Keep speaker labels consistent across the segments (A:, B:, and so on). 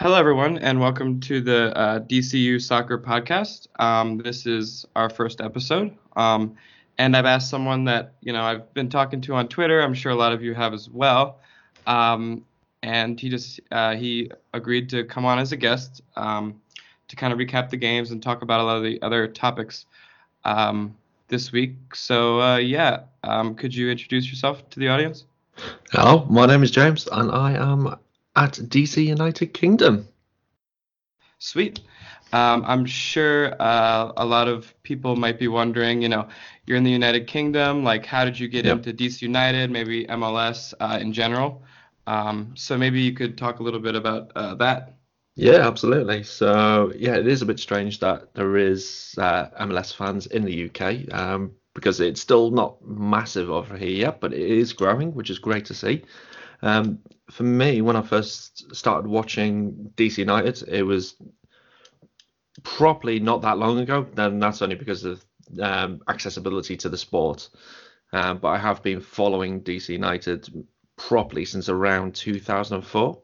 A: Hello, everyone, and welcome to the uh, DCU Soccer Podcast. Um, this is our first episode, um, and I've asked someone that you know I've been talking to on Twitter. I'm sure a lot of you have as well, um, and he just uh, he agreed to come on as a guest um, to kind of recap the games and talk about a lot of the other topics um, this week. So uh, yeah, um, could you introduce yourself to the audience?
B: Hello, my name is James, and I am at DC United Kingdom.
A: Sweet. Um, I'm sure uh, a lot of people might be wondering, you know, you're in the United Kingdom, like how did you get yep. into DC United, maybe MLS uh, in general? Um, so maybe you could talk a little bit about uh, that.
B: Yeah, absolutely. So yeah, it is a bit strange that there is uh, MLS fans in the UK um, because it's still not massive over here yet, but it is growing, which is great to see. Um, for me, when I first started watching DC United, it was probably not that long ago. Then that's only because of um, accessibility to the sport. Um, but I have been following DC United properly since around 2004.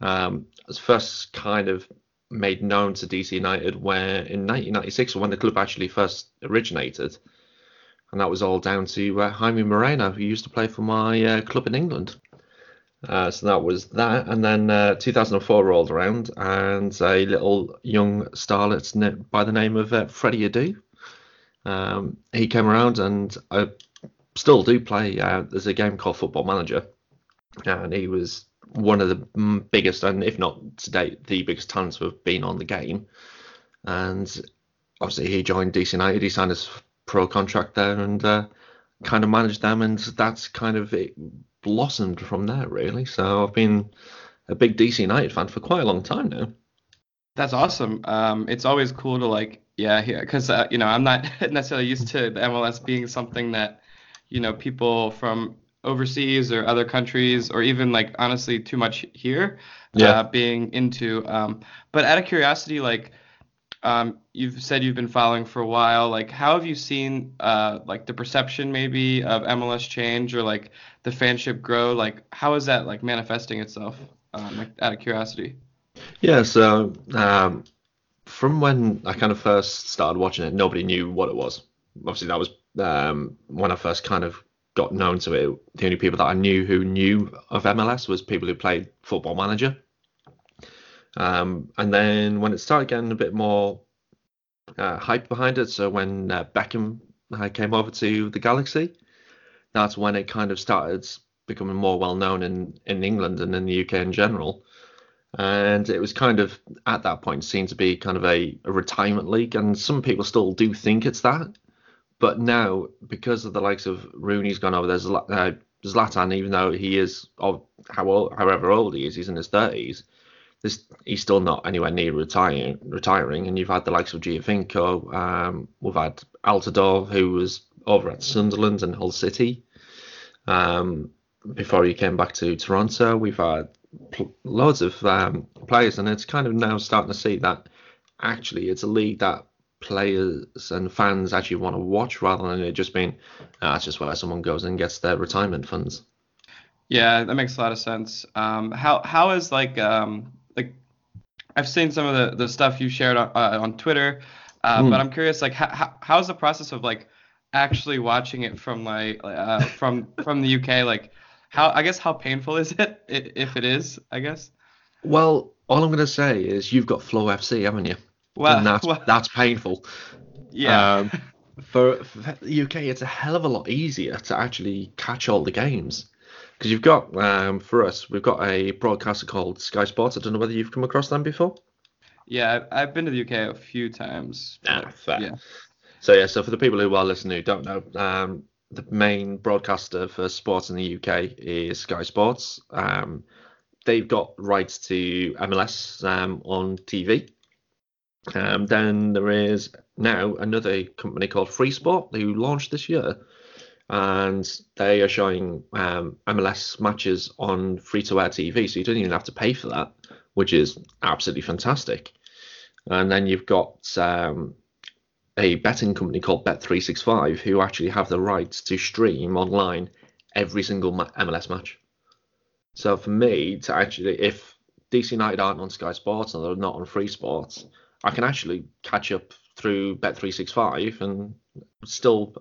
B: Um, I was first kind of made known to DC United where in 1996, when the club actually first originated, and that was all down to uh, Jaime Moreno, who used to play for my uh, club in England. Uh, so that was that, and then uh, 2004 rolled around, and a little young starlet by the name of uh, Freddie Adu. Um, he came around, and I still do play. Uh, there's a game called Football Manager, and he was one of the biggest, and if not to date, the biggest talents have been on the game. And obviously, he joined DC United. He signed his pro contract there, and uh, kind of managed them, and that's kind of it blossomed from there, really. So I've been a big DC United fan for quite a long time now.
A: That's awesome. Um, it's always cool to like, yeah, here because uh, you know I'm not necessarily used to the MLS being something that, you know, people from overseas or other countries or even like honestly too much here, yeah. uh, being into. Um, but out of curiosity, like um, you've said you've been following for a while. Like, how have you seen uh, like the perception maybe of MLS change or like the fanship grow? Like, how is that like manifesting itself? Um, like, out of curiosity.
B: Yeah. So um, from when I kind of first started watching it, nobody knew what it was. Obviously, that was um, when I first kind of got known to it. The only people that I knew who knew of MLS was people who played Football Manager. Um, and then when it started getting a bit more uh, hype behind it, so when uh, Beckham uh, came over to the Galaxy, that's when it kind of started becoming more well known in, in England and in the UK in general. And it was kind of at that point seen to be kind of a, a retirement league, and some people still do think it's that. But now, because of the likes of Rooney's gone over, there's uh, Zlatan, even though he is of how old, however old he is, he's in his thirties he's still not anywhere near retiring. Retiring, and you've had the likes of Giovinco. Um, we've had Altidore, who was over at Sunderland and Hull City. Um, before he came back to Toronto, we've had pl- loads of um, players, and it's kind of now starting to see that actually it's a league that players and fans actually want to watch rather than it just being uh, that's just where someone goes and gets their retirement funds.
A: Yeah, that makes a lot of sense. Um, how how is like um, I've seen some of the, the stuff you shared on, uh, on Twitter, uh, mm. but I'm curious, like, how, how's the process of like actually watching it from like uh, from from the UK? Like, how I guess how painful is it if it is? I guess.
B: Well, all I'm gonna say is you've got Flow FC, haven't you? Well, and that's well, that's painful.
A: Yeah. Um,
B: for, for the UK, it's a hell of a lot easier to actually catch all the games because you've got um, for us we've got a broadcaster called Sky Sports. I don't know whether you've come across them before.
A: Yeah, I've been to the UK a few times.
B: Ah, fair. Yeah. So yeah, so for the people who are listening who don't know, um, the main broadcaster for sports in the UK is Sky Sports. Um, they've got rights to MLS um, on TV. Um, then there is now another company called Free Sport who launched this year, and they are showing um, MLS matches on free to air TV, so you don't even have to pay for that, which is absolutely fantastic. And then you've got um, a betting company called Bet365 who actually have the rights to stream online every single MLS match. So for me to actually, if DC United aren't on Sky Sports and they're not on Free Sports, I can actually catch up through Bet365 and still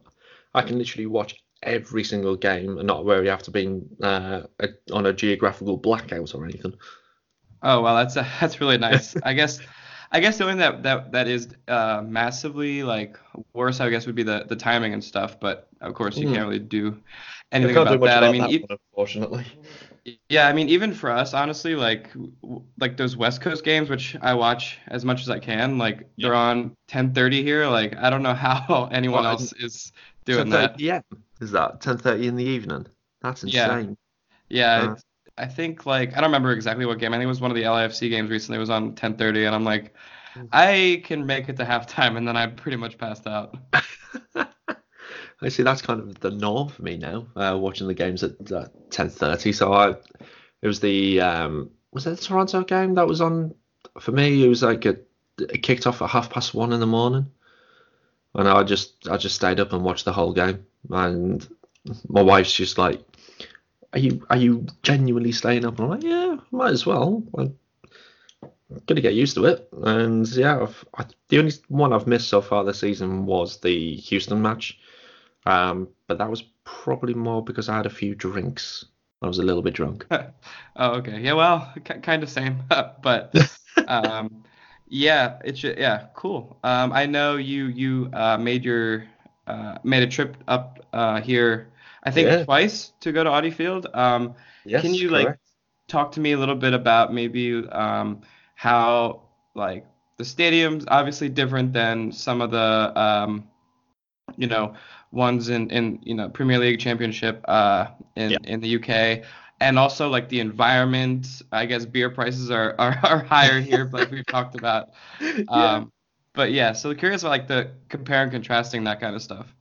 B: I can literally watch every single game and not worry after being uh, a, on a geographical blackout or anything.
A: Oh well, that's uh, that's really nice. I guess I guess the only that that that is uh, massively like worse, I guess, would be the the timing and stuff. But of course, you
B: Mm.
A: can't really do anything
B: do
A: about
B: much
A: that. I mean,
B: that
A: e-
B: one, unfortunately.
A: yeah, I mean, even for us, honestly, like w- like those West Coast games, which I watch as much as I can, like they're on 10:30 here. Like I don't know how anyone
B: Well,
A: else is doing that.
B: PM is that 10:30 in the evening? That's insane.
A: Yeah,
B: Uh,
A: I think like I don't remember exactly what game. I think it was one of the LAFC games recently. It was on 10:30, and I'm like,
B: Mm.
A: I can make it to halftime, and then I pretty much passed out.
B: I see that's kind of the norm for me now, uh, watching the games at uh, 10:30. So I, it was the um, was it the Toronto game that was on for me? It was like a, it kicked off at half past one in the morning, and I just I just stayed up and watched the whole game. And my wife's just like, "Are you are you genuinely staying up?" And I'm like, "Yeah, might as well." I'm gonna get used to it. And yeah, I've, I, the only one I've missed so far this season was the Houston match. Um, but that was probably more because I had a few drinks. I was a little bit drunk.
A: Oh, okay. Yeah, well, k- kind of same, but um, yeah, it's ju- yeah, cool. Um, I know you you uh, made your uh, made a trip up uh, here, I think
B: Yeah.
A: twice to go to Audi Field. Um,
B: Yes,
A: Can you like talk to me a little bit about maybe um, how like the stadium's obviously different than some of the um, you know ones in in you know Premier League Championship uh, in
B: Yeah.
A: in the UK. And also like the environment, I guess beer prices are, are, are higher here, like we've talked about. Um, But yeah, so curious about like the compare and contrasting that kind of stuff.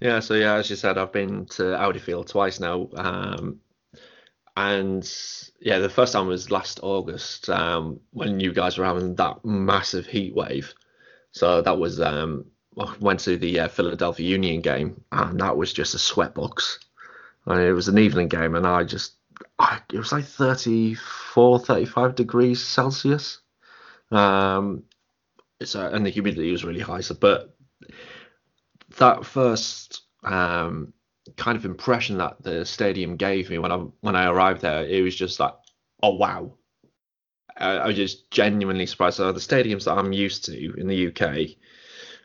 B: Yeah, so yeah, as you said, I've been to Audi Field twice now. Um, and yeah, the first time was last August um, when you guys were having that massive heat wave. So that was um, I went to the uh, Philadelphia Union game, and that was just a sweatbox. And it was an evening game, and I just, I, it was like 34, 35 degrees Celsius. Um, so, and the humidity was really high. So, but that first um, kind of impression that the stadium gave me when I when I arrived there, it was just like, oh wow. I, I was just genuinely surprised. So the stadiums that I'm used to in the UK,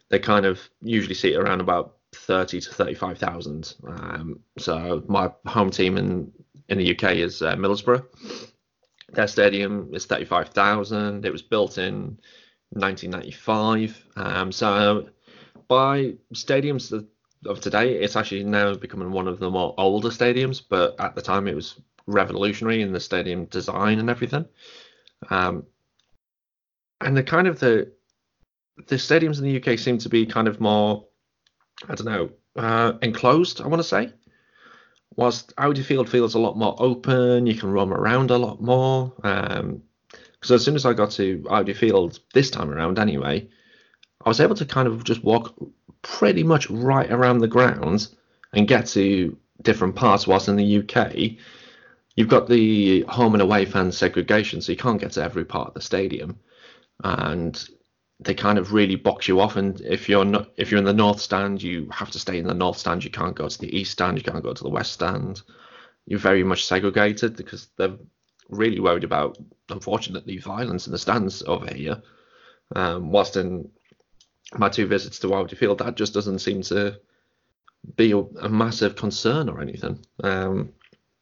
B: they kind of usually seat around about thirty to thirty-five thousand. Um, so my home team in in the UK is uh, Middlesbrough. Their stadium is thirty-five thousand. It was built in 1995. Um, so by stadiums of- of today, it's actually now becoming one of the more older stadiums, but at the time it was revolutionary in the stadium design and everything. Um, and the kind of the the stadiums in the UK seem to be kind of more, I don't know, uh, enclosed. I want to say, whilst Audi Field feels a lot more open, you can roam around a lot more. Um, because as soon as I got to Audi Field this time around, anyway, I was able to kind of just walk pretty much right around the grounds and get to different parts. Whilst in the UK, you've got the home and away fan segregation, so you can't get to every part of the stadium, and they kind of really box you off. And if you're not, if you're in the north stand, you have to stay in the north stand. You can't go to the east stand. You can't go to the west stand. You're very much segregated because they're really worried about, unfortunately, violence in the stands over here. Um, whilst in my two visits to Audi Field, that just doesn't seem to be a, a massive concern or anything, um,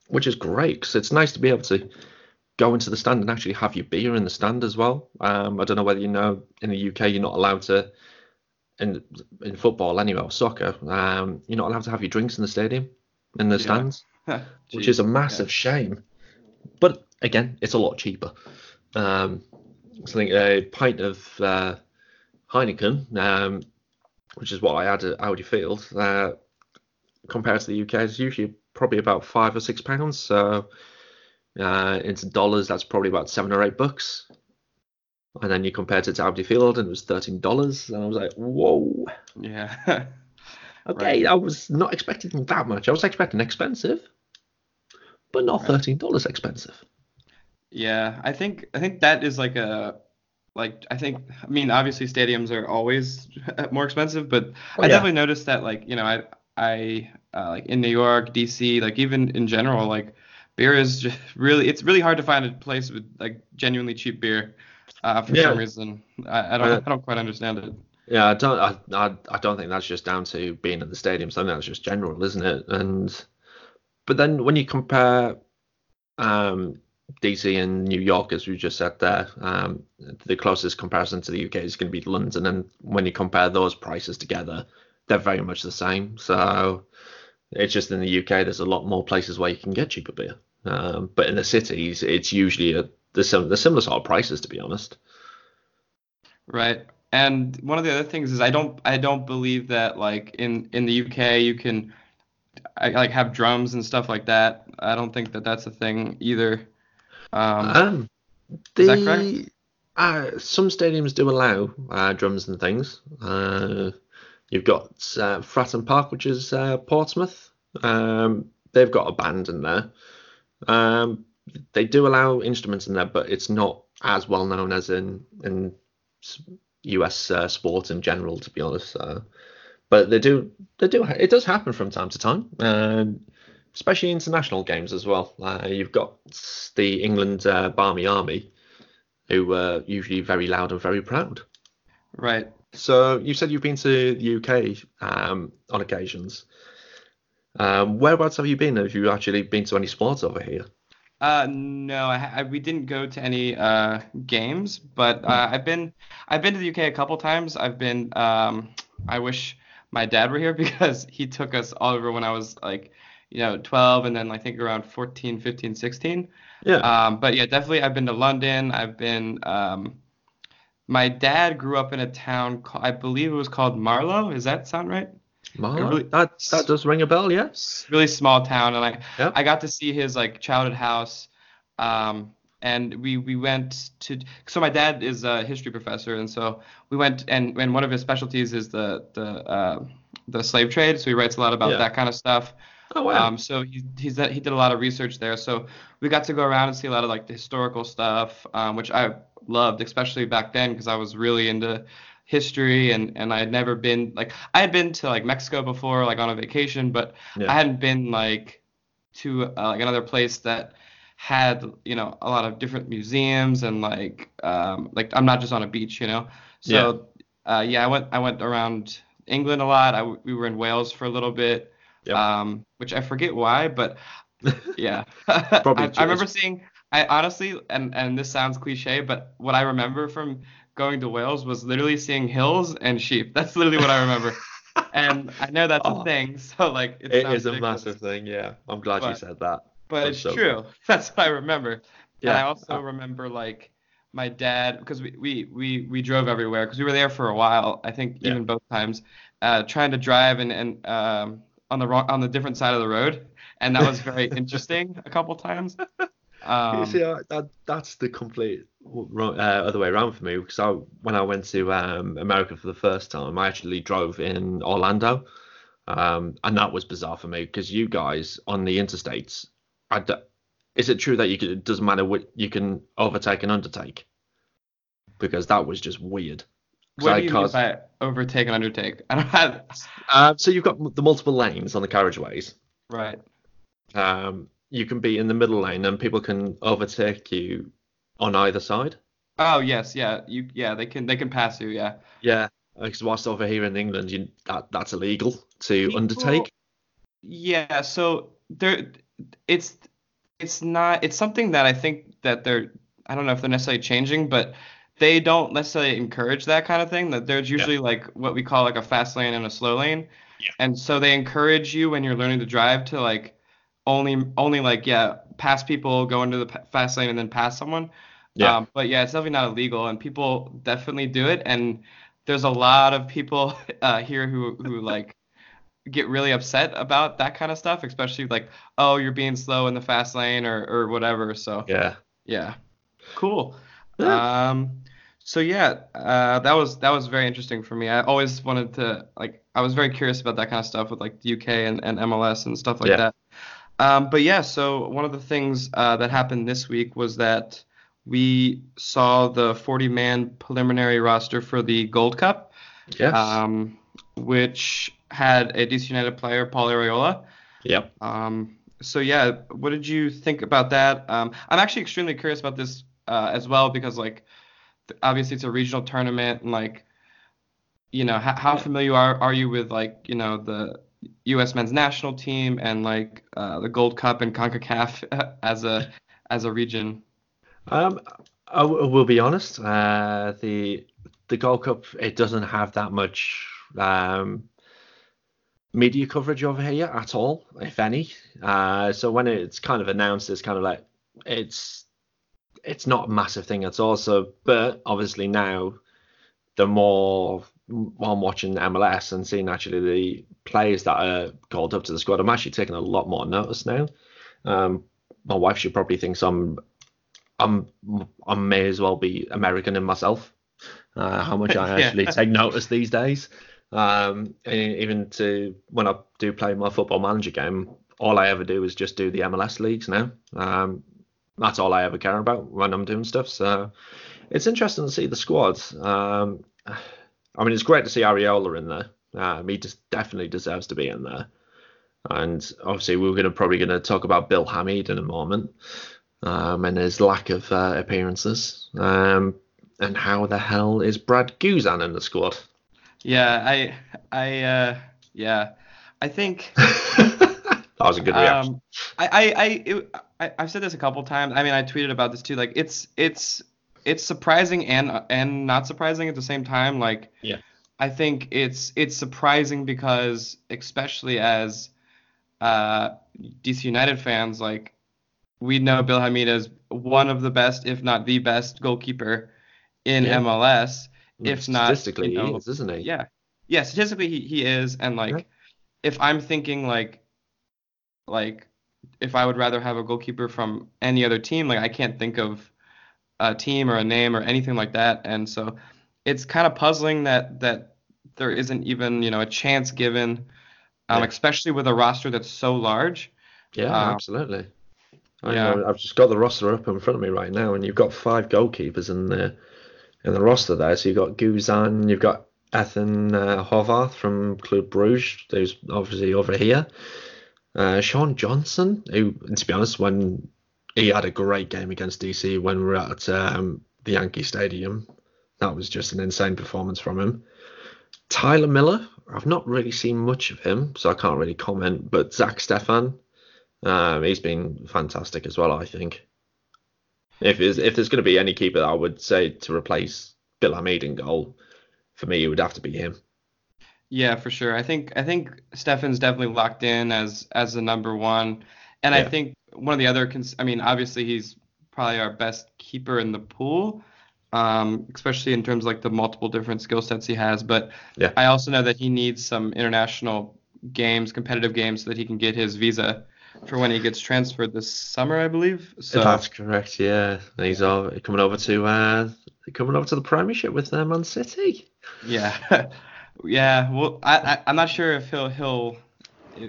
B: which is great because it's nice to be able to go into the stand and actually have your beer in the stand as well. Um, I don't know whether you know in the UK you're not allowed to in in football anyway or soccer, um, you're not allowed to have your drinks in the stadium in the
A: Yeah.
B: stands which is a massive shame. But again, it's a lot cheaper. Um, so I think a pint of uh, Heineken, um, which is what I had at Audi Field, uh, compared to the UK, is usually probably about five or six pounds. So uh, into dollars, that's probably about seven or eight bucks. And then you compared it to Audi Field, and it was thirteen dollars, and I was like, "Whoa,
A: Yeah.
B: okay." I was not expecting that much. I was expecting expensive, but not
A: Right.
B: thirteen dollars expensive.
A: Yeah, I think I think that is like a like I think I mean obviously stadiums are always more expensive, but
B: Oh,
A: I
B: yeah.
A: definitely noticed that like you know I I uh, like in New York, DC, like even in general, like beer is just really it's really hard to find a place with like genuinely cheap beer uh, for
B: Yeah.
A: some reason. I, I don't
B: Uh,
A: I don't quite understand it.
B: Yeah, I don't. I, I, I don't think that's just down to being at the stadium. Think that's just general, isn't it? And but then when you compare um, DC and New York, as we just said there, um, the closest comparison to the UK is going to be London. And when you compare those prices together, they're very much the same. So it's just in the UK, there's a lot more places where you can get cheaper beer. Um, but in the cities, it's usually a, the, sim- the similar sort of prices, to be honest.
A: Right. And one of the other things is I don't I don't believe that like in in the UK you can I, like have drums and stuff like that. I don't think that that's a thing either. Um,
B: Um,
A: Is that correct?
B: uh, some stadiums do allow uh, drums and things. Uh, you've got uh, Fratton Park, which is uh, Portsmouth. Um, they've got a band in there. Um, they do allow instruments in there, but it's not as well known as in in US uh, sport in general, to be honest. Uh, but they do they do it does happen from time to time. Um, especially international games as well. Uh, you've got the England uh, Barmy Army, who are usually very loud and very proud.
A: right.
B: So you said you've been to the UK um, on occasions. Um, whereabouts have you been? Have you actually been to any sports over here?
A: Uh, no, I, I we didn't go to any uh games, but uh, I've been I've been to the UK a couple times. I've been um I wish my dad were here because he took us all over when I was like you know 12 and then I think around 14, 15, 16.
B: Yeah.
A: Um, but yeah, definitely I've been to London. I've been um my dad grew up in a town called, I believe it was called Marlow. Does that sound right?
B: Marlow?
A: really-
B: that that does ring a bell, yes.
A: really small town and I
B: Yep.
A: I got to see his like childhood house um and we we went to so my dad is a history professor and so we went and and one of his specialties is the the uh the slave trade so he writes a lot about
B: Yeah.
A: that kind of stuff
B: Oh wow.
A: um so he he's that he did a lot of research there so we got to go around and see a lot of like the historical stuff um which I loved especially back then because I was really into history and and I had never been like I had been to like Mexico before like on a vacation but
B: Yeah.
A: I hadn't been like to uh, like another place that had you know a lot of different museums and like um like I'm not just on a beach you know so uh yeah I went I went around England a lot I we were in Wales for a little bit
B: Yep.
A: um which I forget why but yeah
B: Probably
A: I, I remember seeing I honestly and and this sounds cliche but what I remember from going to Wales was literally seeing hills and sheep that's literally what I remember and I know that's
B: Oh.
A: a thing so like it,
B: it is a massive thing, yeah. I'm glad you said that.
A: But
B: I'm
A: it's
B: so
A: true. That's what I remember. And
B: Yeah.
A: I also remember like my dad because we, we we we drove everywhere because we were there for a while. I think
B: Yeah.
A: even both times, uh, trying to drive and and um, on the wrong on the different side of the road, and that was very interesting a couple times.
B: You
A: Um,
B: see, I, that that's the complete ro- uh, other way around for me because I, when I went to um, America for the first time, I actually drove in Orlando, um, and that was bizarre for me because you guys on the interstates, I d- is it true that you can, it doesn't matter what you can overtake and undertake? Because that was just weird.
A: what do you mean by overtake and undertake? I don't have
B: Um, so you've got the multiple lanes on the carriageways.
A: right.
B: Um, you can be in the middle lane and people can overtake you on either side.
A: Oh yes, yeah. You yeah they can they can pass you yeah.
B: Yeah, because whilst over here in England, you, that that's illegal to
A: People-
B: undertake.
A: Yeah, so there it's it's not it's something that I think that they're I don't know if they're necessarily changing, but they don't necessarily encourage that kind of thing. That there's usually like what we call like a fast lane and a slow lane.
B: Yeah.
A: And so they encourage you when you're learning to drive to like only only like yeah, pass people, go into the fast lane and then pass someone.
B: Yeah.
A: Um, but yeah, it's definitely not illegal and people definitely do it and there's a lot of people uh, here who who like get really upset about that kind of stuff, especially like, oh, you're being slow in the fast lane or, or whatever. So
B: Yeah.
A: yeah, cool.
B: Yeah.
A: Um, so yeah, uh, that was that was very interesting for me. I always wanted to like, I was very curious about that kind of stuff with like the UK and, and MLS and stuff like
B: Yeah.
A: that. Um, but yeah, so one of the things uh, that happened this week was that we saw the 40-man preliminary roster for the Gold Cup,
B: Yes.
A: um, which had a DC United player, Paul Arriola.
B: yep.
A: Um, so yeah, what did you think about that? Um, I'm actually extremely curious about this uh, as well because like obviously it's a regional tournament and like you know how, how familiar are are you with like you know the U.S. men's national team and like uh, the Gold Cup and CONCACAF as a as a region?
B: Um, I w- will be honest. Uh, the the Gold Cup it doesn't have that much um, media coverage over here at all, if any. Uh, so when it's kind of announced, it's kind of like it's it's not a massive thing at all. So, but obviously now, the more I'm watching MLS and seeing actually the players that are called up to the squad, I'm actually taking a lot more notice now. Um, my wife should probably thinks I'm I'm I may as well be American in myself. Uh, how much I
A: Yeah.
B: actually take notice these days. Um, even to when I do play my football manager game, all I ever do is just do the MLS leagues now. Um, that's all I ever care about when I'm doing stuff. So it's interesting to see the squad. Um, I mean, it's great to see Arriola in there. Um, he just definitely deserves to be in there. And obviously, we're going to probably going to talk about Bill Hamid in a moment um, and his lack of uh, appearances. Um, and how the hell is Brad Guzan in the squad?
A: Yeah, I I uh, yeah, I think.
B: that was a good reaction.
A: Um, I I I, it, I I've said this a couple times. I mean, I tweeted about this too. Like, it's it's it's surprising and and not surprising at the same time. Like,
B: Yeah.
A: I think it's it's surprising because especially as uh, DC United fans, like we know Bill Hamid is one of the best, if not the best, goalkeeper in
B: Yeah.
A: MLS. If not,
B: statistically,
A: you know,
B: he is, isn't he?
A: Yeah. Yeah, statistically he, he is and like
B: Yeah.
A: if I'm thinking like like if I would rather have a goalkeeper from any other team, like I can't think of a team or a name or anything like that. And so it's kind of puzzling that that there isn't even, you know, a chance given um,
B: Yeah.
A: especially with a roster that's so large.
B: Yeah,
A: Uh,
B: absolutely. I
A: yeah.
B: know, I've just got the roster up in front of me right now, and you've got five goalkeepers in the in the roster there. So you've got Guzan, you've got Ethan uh, Horvath from Club Bruges, who's obviously over here. Uh, Sean Johnson, who, to be honest, when he had a great game against DC when we were at um, the Yankee Stadium, that was just an insane performance from him. Tyler Miller, I've not really seen much of him, so I can't really comment. But Zack Steffen, um, he's been fantastic as well, I think. If there's, if there's going to be any keeper that I would say to replace Bill Hamid in goal, for me, it would have to be him.
A: Yeah, for sure. I think I think Steffen's definitely locked in as as the number one, and I think one of the other. Cons- I mean, obviously he's probably our best keeper in the pool, um, especially in terms of like the multiple different skill sets he has. But
B: Yeah.
A: I also know that he needs some international games, competitive games, so that he can get his visa for when he gets transferred this summer, I believe. So
B: That's correct. Yeah, he's all, coming over to uh, coming over to the Premiership with uh, Man City.
A: Yeah, yeah. Well, I, I I'm not sure if he'll he'll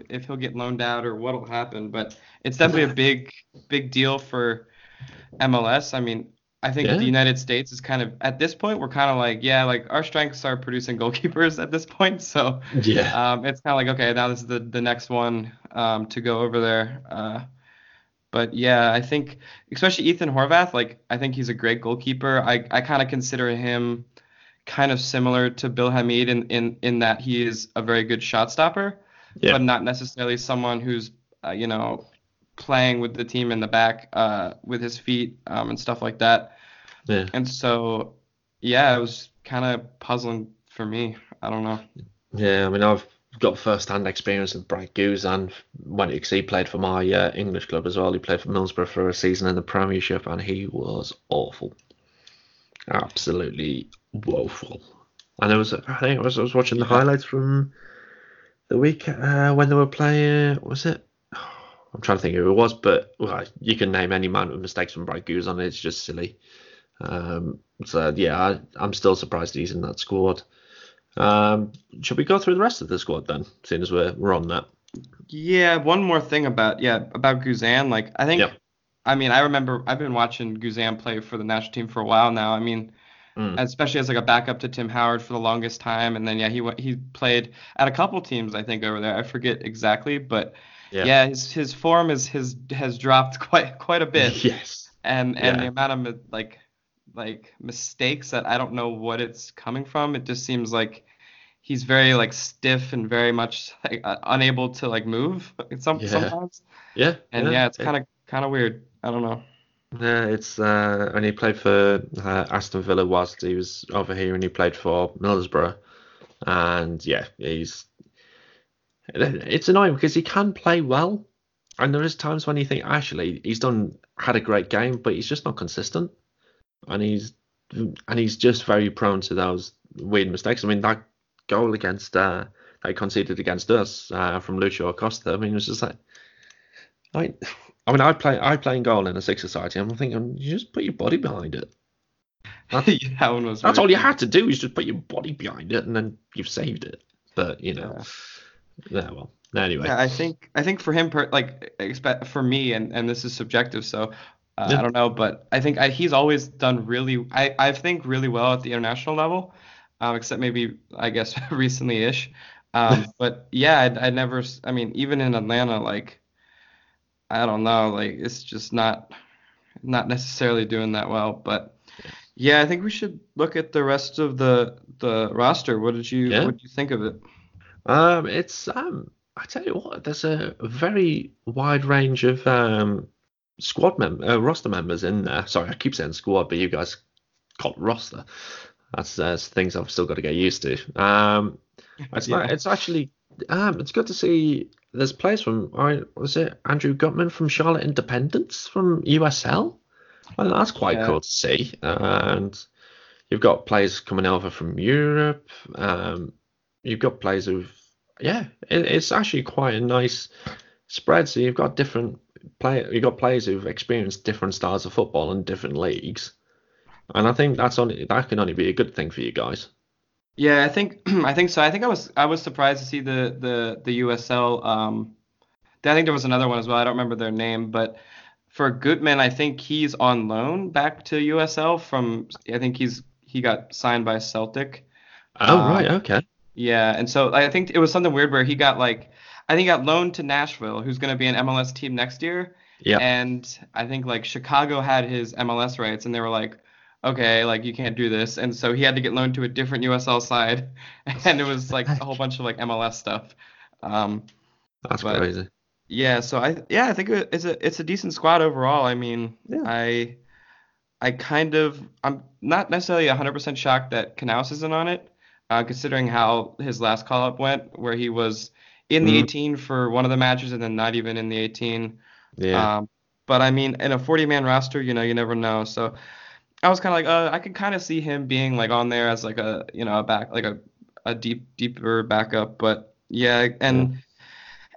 A: if he'll get loaned out or what'll happen, but it's definitely a big big deal for MLS. I mean, I think
B: Yeah.
A: the United States is kind of at this point we're kind of like yeah, like our strengths are producing goalkeepers at this point, so
B: Yeah.
A: um, it's kind of like okay, now this is the the next one um, to go over there. Uh, but yeah, I think especially Ethan Horvath, like I think he's a great goalkeeper. I I kind of consider him kind of similar to Bill Hamid in in in that he is a very good shot stopper,
B: Yeah.
A: but not necessarily someone who's uh, you know playing with the team in the back uh, with his feet um, and stuff like that.
B: Yeah.
A: And so yeah, it was kind of puzzling for me. I don't know.
B: Yeah, I mean, I've got first-hand experience with Brad Guzan when he played for my uh, English club as well. He played for Middlesbrough for a season in the Premiership, and he was awful, absolutely woeful. And there was, I think, I was, I was watching the highlights from the week uh, when they were playing. Was it? I'm trying to think who it was, but well, you can name any amount of mistakes from Brad Guzan. It's just silly. Um, so yeah, I, I'm still surprised he's in that squad. Um, should we go through the rest of the squad then, seeing as we're, we're on that?
A: Yeah, one more thing about yeah about Guzan. Like I think,
B: Yep.
A: I mean, I remember I've been watching Guzan play for the national team for a while now. I mean,
B: Mm.
A: especially as like a backup to Tim Howard for the longest time, and then yeah, he he played at a couple teams I think over there. I forget exactly, but
B: Yeah.
A: yeah, his his form is his has dropped quite quite a bit,
B: Yes.
A: and and
B: Yeah.
A: the amount of like like mistakes that I don't know what it's coming from. It just seems like he's very like stiff and very much like, uh, unable to like move some
B: Yeah.
A: sometimes.
B: Yeah.
A: And yeah, it's kind of kind of weird. I don't know.
B: Yeah, it's uh, and he played for uh, Aston Villa whilst he was over here, and he played for Middlesbrough, and yeah, he's it's annoying because he can play well, and there is times when you think actually he's done had a great game, but he's just not consistent, and he's and he's just very prone to those weird mistakes. I mean that goal against uh, they conceded against us uh, from Lucho Acosta. I mean it was just like I I mean, I play I play in goal in a six society. I'm thinking you just put your body behind it.
A: yeah, that one was.
B: That's all you had to do is just put your body behind it, and then you've saved it. But you know, yeah. well, anyway,
A: Yeah, I think I think for him, per, like expect for me, and and this is subjective, so uh,
B: Yeah.
A: I don't know, but I think I, he's always done really, I I think really well at the international level, um, except maybe I guess recently-ish. Um, but yeah, I, I never, I mean, even in Atlanta, like I don't know, like it's just not not necessarily doing that well. But yeah, I think we should look at the rest of the the roster. What did you
B: Yeah.
A: what did you think of it?
B: um, it's um, I tell you what, there's a very wide range of um squad mem uh, roster members in there. Sorry, I keep saying squad, but you guys call it roster. That's uh, things I've still got to get used to. Um, It's
A: Yeah.
B: it's actually um it's good to see there's players from I was it Andrew Gutman from Charlotte Independence from USL. Well, that's quite
A: Yeah.
B: cool to see. And you've got players coming over from Europe. Um, you've got players who've yeah, it, it's actually quite a nice spread. So you've got different play you've got players who've experienced different styles of football in different leagues. And I think that's only that can only be a good thing for you guys.
A: Yeah, I think I think so. I think I was I was surprised to see the the the USL. Um, I think there was another one as well. I don't remember their name, but for Gutman, I think he's on loan back to USL from. I think he's he got signed by Celtic.
B: Oh
A: Um,
B: right, okay.
A: Yeah, and so I think it was something weird where he got like I think got loaned to Nashville, who's going to be an MLS team next year.
B: Yeah.
A: And I think like Chicago had his MLS rights, and they were like, okay, like you can't do this, and so he had to get loaned to a different USL side, and it was like a whole bunch of like MLS stuff. Um,
B: That's
A: but-
B: crazy.
A: yeah, so I yeah I think it's a it's a decent squad overall. I mean,
B: Yeah.
A: I I kind of I'm not necessarily 100% shocked that Canouse isn't on it, uh, considering how his last call up went, where he was in the
B: Mhm.
A: 18 for one of the matches and then not even in the 18.
B: Yeah.
A: Um, but I mean, in a 40 man roster, you know, you never know. So I was kind of like, uh, I could kind of see him being like on there as like a, you know, a back, like a, a deep, deeper backup. But yeah, and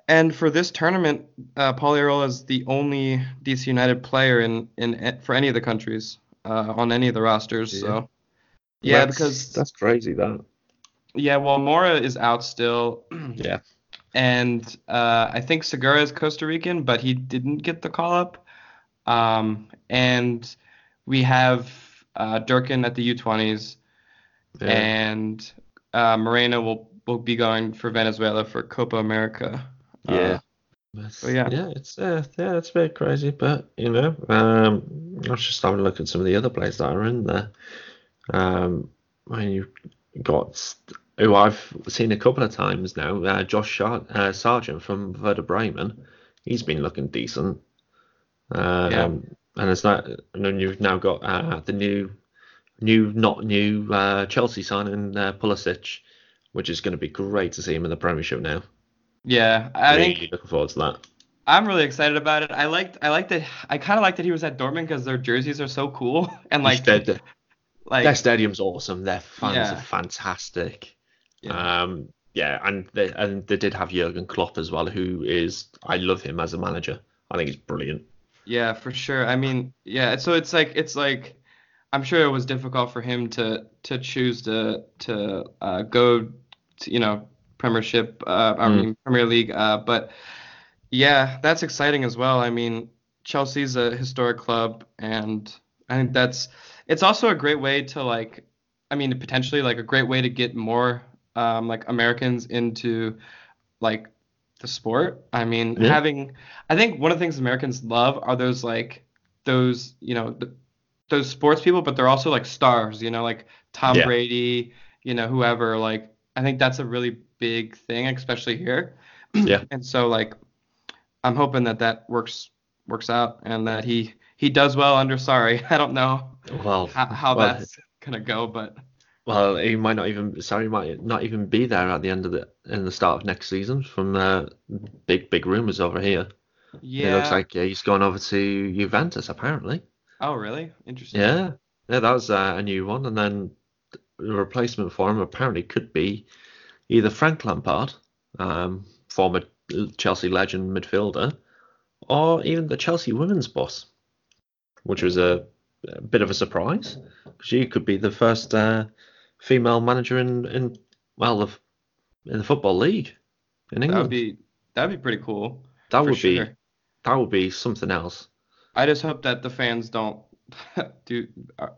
A: and for this tournament, uh, Paul Arriola is the only DC United player in in for any of the countries uh, on any of the rosters. So yeah,
B: That's-
A: because
B: that's crazy. That.
A: yeah, well, Mora is out still.
B: Yeah.
A: and uh, I think Segura is Costa Rican, but he didn't get the call up. Um, and we have uh, Durkin at the U20s,
B: Yeah.
A: and uh, Moreno will will be going for Venezuela for Copa America. Uh,
B: Yeah. That's-
A: yeah.
B: yeah, it's uh, yeah, it's a bit crazy, but you know, um, I was just having a look at some of the other players that are in there. Um, when you've got who I've seen a couple of times now, uh, Josh Shar- uh, Sargent from Werder Bremen. He's been looking decent. Um,
A: Yeah.
B: And it's not, and then you've now got uh, the new, new not new uh, Chelsea signing uh, Pulisic, which is going to be great to see him in the Premiership now.
A: yeah, I
B: really
A: think
B: looking forward to that.
A: I'm really excited about it. I liked I liked that I kind of liked that he was at Dortmund because their jerseys are so cool and like
B: their, their,
A: like
B: their stadium's awesome. Their fans
A: Yeah.
B: are fantastic.
A: Yeah.
B: Um, yeah, and they and they did have Jurgen Klopp as well, who is I love him as a manager. I think he's brilliant.
A: Yeah, for sure. I mean, yeah, so it's like it's like I'm sure it was difficult for him to to choose to to uh, go to, you know, Premiership, uh, I
B: Mm.
A: mean Premier League. Uh, but yeah, that's exciting as well. I mean, Chelsea's a historic club, and I think that's it's also a great way to like, I mean, potentially like a great way to get more um, like Americans into like the sport. I mean,
B: Yeah.
A: having I think one of the things Americans love are those like those you know the, those sports people, but they're also like stars. You know, like Tom
B: Yeah.
A: Brady, you know, whoever. Like I think that's a really big thing, especially here.
B: Yeah.
A: And so like I'm hoping that that works works out and that he he does well under Sorry. I don't know
B: Well,
A: how, how
B: well,
A: that's gonna go, but
B: Well, he might not even. Sorry, might not even be there at the end of the in the start of next season. From uh, big big rumors over here,
A: yeah.
B: it looks like uh, he's going over to Juventus apparently.
A: Oh, really? Interesting.
B: Yeah, yeah, that was uh, a new one. And then the replacement for him apparently could be either Frank Lampard, um, former Chelsea legend midfielder, or even the Chelsea women's boss, which was a, a bit of a surprise. She could be the first uh, female manager in, in well, the, in the football league in England.
A: That
B: England.
A: would be that would be pretty cool.
B: that would be that would be something else.
A: I just hope that the fans don't do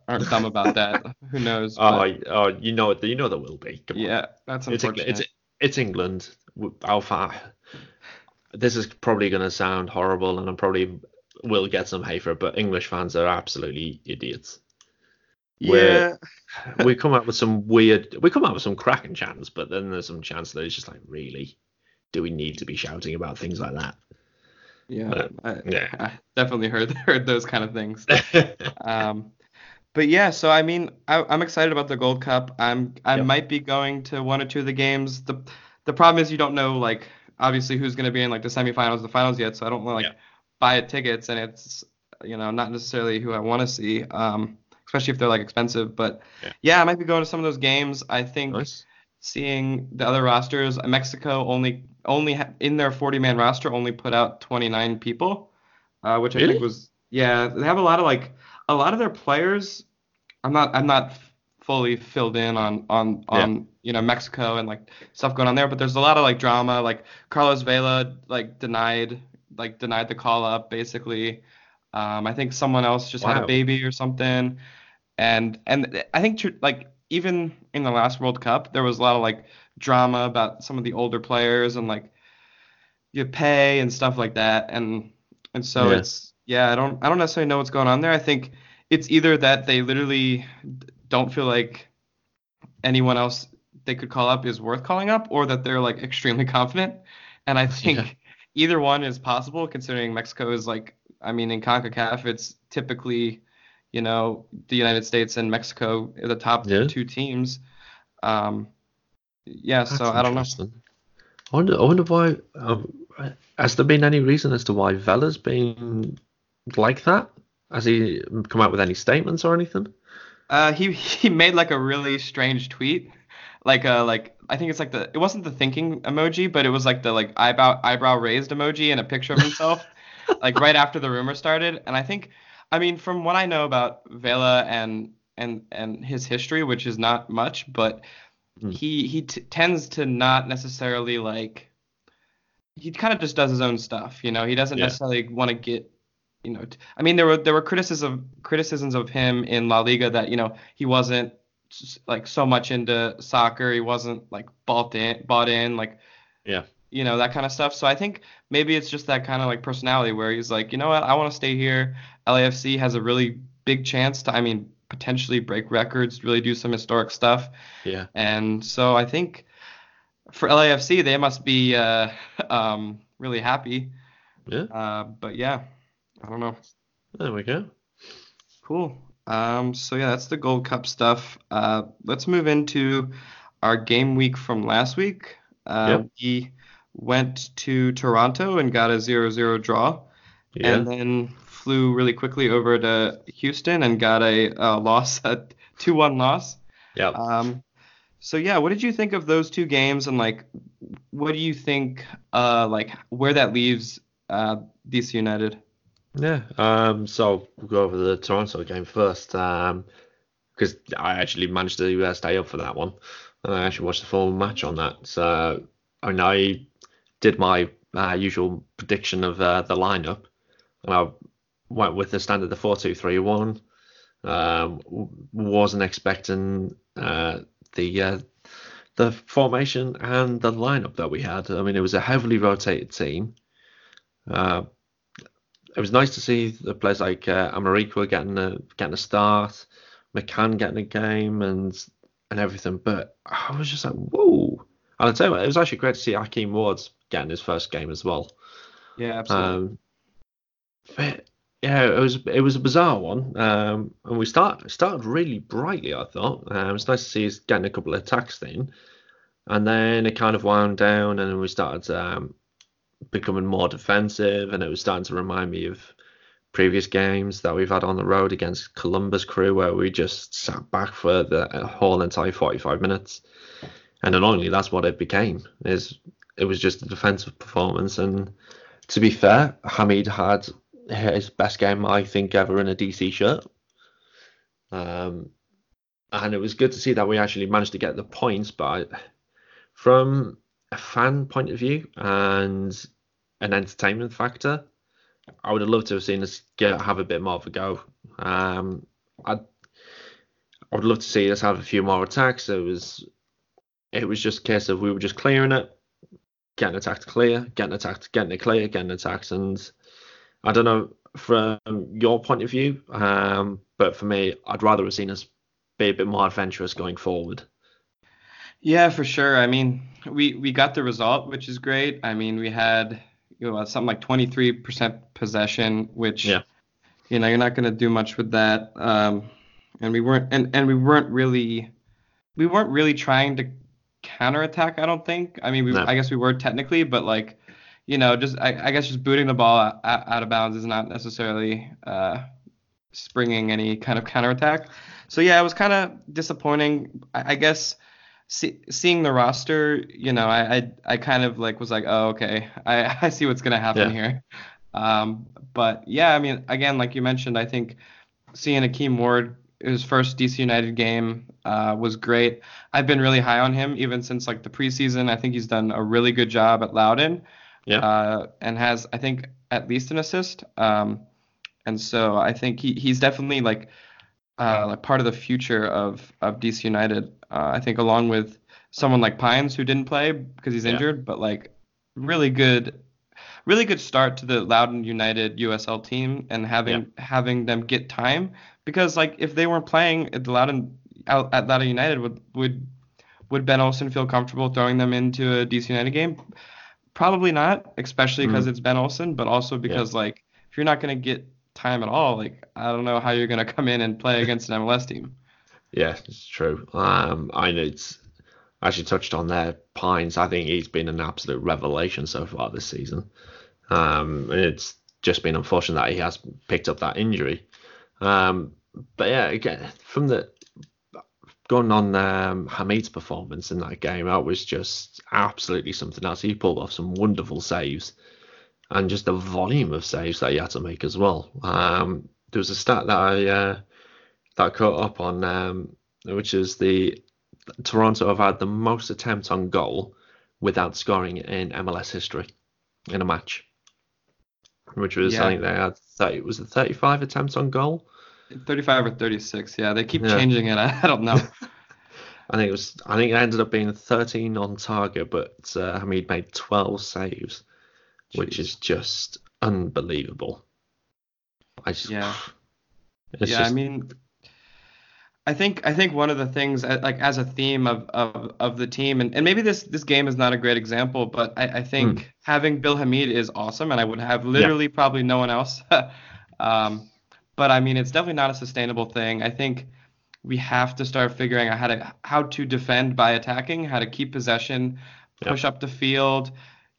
A: aren't dumb about that. Who knows?
B: Oh,
A: but
B: oh, you know it. You know there will be. Come on.
A: yeah, that's
B: It's,
A: unfortunate.
B: it's it's England. W- How far? This is probably going to sound horrible, and I'm probably will get some hate for it. But English fans are absolutely idiots.
A: Yeah,
B: we come up with some weird. We come up with some cracking chants, but then there's some chants that it's just like, really, do we need to be shouting about things like that?
A: yeah,
B: But,
A: I,
B: yeah.
A: I definitely heard heard those kind of things. Um, but yeah, so I mean, I, I'm excited about the Gold Cup. I'm I
B: Yep.
A: might be going to one or two of the games. the The problem is you don't know like obviously who's going to be in like the semifinals, the finals yet. So I don't want to like
B: Yeah.
A: buy tickets, and it's you know not necessarily who I want to see. Um, especially if they're like expensive. But
B: Yeah.
A: yeah, I might be going to some of those games. I think
B: nice.
A: seeing the other rosters, Mexico only only ha- in their 40 man roster only put out 29 people, uh, which I think was yeah. They have a lot of like a lot of their players. I'm not I'm not fully filled in on on
B: Yeah.
A: on you know Mexico and like stuff going on there, but there's a lot of like drama. Like Carlos Vela like denied like denied the call up basically. Um, I think someone else just had a baby or something, and and I think like even in the last World Cup there was a lot of like drama about some of the older players and like you pay and stuff like that and and so
B: Yeah.
A: it's yeah I don't I don't necessarily know what's going on there I think it's either that they literally don't feel like anyone else they could call up is worth calling up or that they're like extremely confident and I think
B: Yeah.
A: either one is possible considering Mexico is like I mean in CONCACAF it's typically you know the United States and Mexico are the top
B: Yeah.
A: two teams um yeah so I don't know.
B: I wonder, I wonder why. Um, has there been any reason as to why Vela's been like that? Has he come out with any statements or anything?
A: Uh, he he made like a really strange tweet, like uh like I think it's like the it wasn't the thinking emoji, but it was like the like eyebrow eyebrow raised emoji and a picture of himself, like right after the rumor started. And I think, I mean, from what I know about Vela and and and his history, which is not much, but
B: Hmm.
A: he he t- tends to not necessarily like he kind of just does his own stuff, you know. He doesn't
B: Yeah.
A: necessarily want to get you know, t- I mean, there were there were criticism criticisms of him in La Liga that you know he wasn't like so much into soccer, he wasn't like bought in, bought in, like
B: Yeah.
A: You know that kind of stuff. So I think maybe it's just that kind of like personality where he's like, you know what, I want to stay here. LAFC has a really big chance to, I mean, potentially break records, really do some historic stuff,
B: Yeah.
A: and so I think for LAFC they must be uh, um, really happy.
B: Yeah.
A: Uh, but yeah, I don't know.
B: There we go.
A: Cool. Um, so yeah, that's the Gold Cup stuff. Uh, let's move into our game week from last week. Uh,
B: Yep.
A: We went to Toronto and got a 0-0 draw,
B: Yeah.
A: and then flew really quickly over to Houston and got a, a loss, a 2-1 loss.
B: yeah.
A: Um, so yeah, what did you think of those two games, and like, what do you think, uh, like where that leaves uh, DC United?
B: Yeah. Um. So we'll go over the Toronto game first. Um. Because I actually managed to uh, stay up for that one, and I actually watched the full match on that. So and I did my uh, usual prediction of uh, the lineup, and I went with the standard the four two three one. Um, wasn't expecting uh, the uh, the formation and the lineup that we had. I mean, it was a heavily rotated team. Uh, it was nice to see the players like uh, getting a getting a start, McCann getting a game, and and everything. But I was just like, whoa! And I tell you what, it was actually great to see Hakeem Wards getting his first game as well.
A: Yeah, absolutely.
B: Um, but yeah, it was it was a bizarre one, um, and we start started really brightly. I thought um, it was nice to see us getting a couple of attacks in, and then it kind of wound down, and we started um, becoming more defensive, and it was starting to remind me of previous games that we've had on the road against Columbus Crew, where we just sat back for the whole entire 45 minutes, and annoyingly, that's what it became. Is it was just a defensive performance, and to be fair, Hamid had his best game I think ever in a DC shirt. Um, and it was good to see that we actually managed to get the points. But from a fan point of view and an entertainment factor, I would have loved to have seen us get have a bit more of a go. Um, I I would love to see us have a few more attacks. It was it was just a case of we were just clearing it, getting attacked clear, getting attacked, getting it clear, getting attacked, and I don't know from your point of view, um, but for me, I'd rather have seen us be a bit more adventurous going forward.
A: Yeah, for sure. I mean, we we got the result, which is great. I mean, we had you know something like 23% possession, which
B: yeah.
A: you know you're not going to do much with that. Um, and we weren't and and we weren't really we weren't really trying to counterattack. I don't think. I mean, we,
B: No.
A: I guess we were technically, but like you know, just I, I guess just booting the ball out, out of bounds is not necessarily uh, springing any kind of counterattack. So yeah, it was kind of disappointing. I, I guess see, seeing the roster, you know, I, I I kind of like was like, oh okay, I I see what's gonna happen
B: Yeah.
A: here. Um, but yeah, I mean, again, like you mentioned, I think seeing Akeem Ward his first DC United game uh, was great. I've been really high on him even since like the preseason. I think he's done a really good job at Loudoun
B: Yeah.
A: uh, and has I think at least an assist. Um, and so I think he, he's definitely like uh, like part of the future of of DC United. Uh, I think along with someone like Pines who didn't play because he's
B: Yeah.
A: injured, but like really good, really good start to the Loudoun United USL team and having having them get time because like if they weren't playing at the Loudoun out at Loudoun United would would would Ben Olsen feel comfortable throwing them into a DC United game? Probably not, especially because
B: Mm.
A: it's Ben Olsen, but also because like if you're not gonna get time at all, like I don't know how you're gonna come in and play against an MLS team.
B: Yeah, it's true. Um, I know it's actually touched on there. Pines, I think he's been an absolute revelation so far this season. Um, it's just been unfortunate that he has picked up that injury. Um, but yeah, again, from the going on um, Hamid's performance in that game, that was just absolutely something else. He pulled off some wonderful saves, and just the volume of saves that he had to make as well. Um, there was a stat that I uh, that I caught up on, um, which is the Toronto have had the most attempts on goal without scoring in MLS history in a match, which was
A: Yeah.
B: I think they had 30, was it 35 attempts on goal.
A: 35 or 36, yeah. They keep
B: Yeah.
A: changing it. I, I don't know.
B: I think it was. I think it ended up being 13 on target, but uh, Hamid made 12 saves, which is just unbelievable. I just,
A: Yeah. Yeah,
B: just,
A: I mean, I think I think one of the things uh, like as a theme of of, of the team, and, and maybe this this game is not a great example, but I, I think
B: Hmm.
A: having Bill Hamid is awesome, and I would have literally probably no one else. um, but I mean, it's definitely not a sustainable thing. I think we have to start figuring out how to how to defend by attacking, how to keep possession,
B: Yeah.
A: push up the field.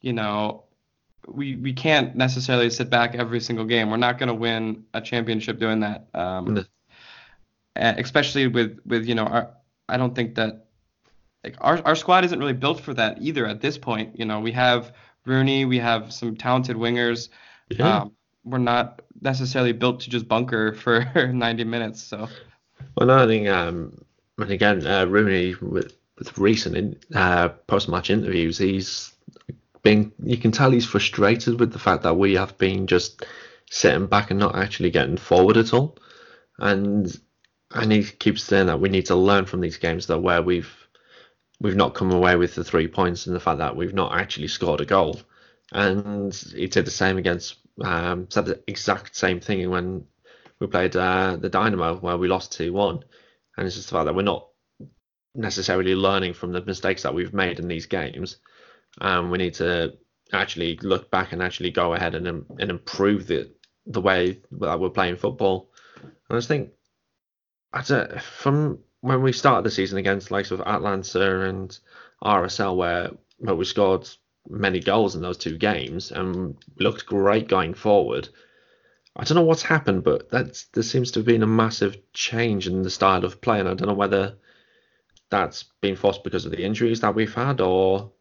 A: You know, we we can't necessarily sit back every single game. We're not going to win a championship doing that. Um,
B: No.
A: uh, especially with with you know our I don't think that like our our squad isn't really built for that either at this point. You know, we have Rooney, we have some talented wingers.
B: yeah.
A: Um, we're not necessarily built to just bunker for 90 minutes. So
B: Well, no, I think, um, and again, uh, Rooney with with recent in, uh, post-match interviews, he's been you can tell he's frustrated with the fact that we have been just sitting back and not actually getting forward at all. And and he keeps saying that we need to learn from these games that where we've we've not come away with the three points and the fact that we've not actually scored a goal. And he did the same against um, said the exact same thing when we played uh, the Dynamo where we lost two one. And it's just the fact that we're not necessarily learning from the mistakes that we've made in these games. Um, we need to actually look back and actually go ahead and and improve the the way that we're playing football. And I just think, a, from when we started the season against likes of Atlanta and RSL, where where we scored many goals in those two games and looked great going forward. I don't know what's happened, but that's there seems to have been a massive change in the style of play, and I don't know whether that's been forced because of the injuries that we've had, or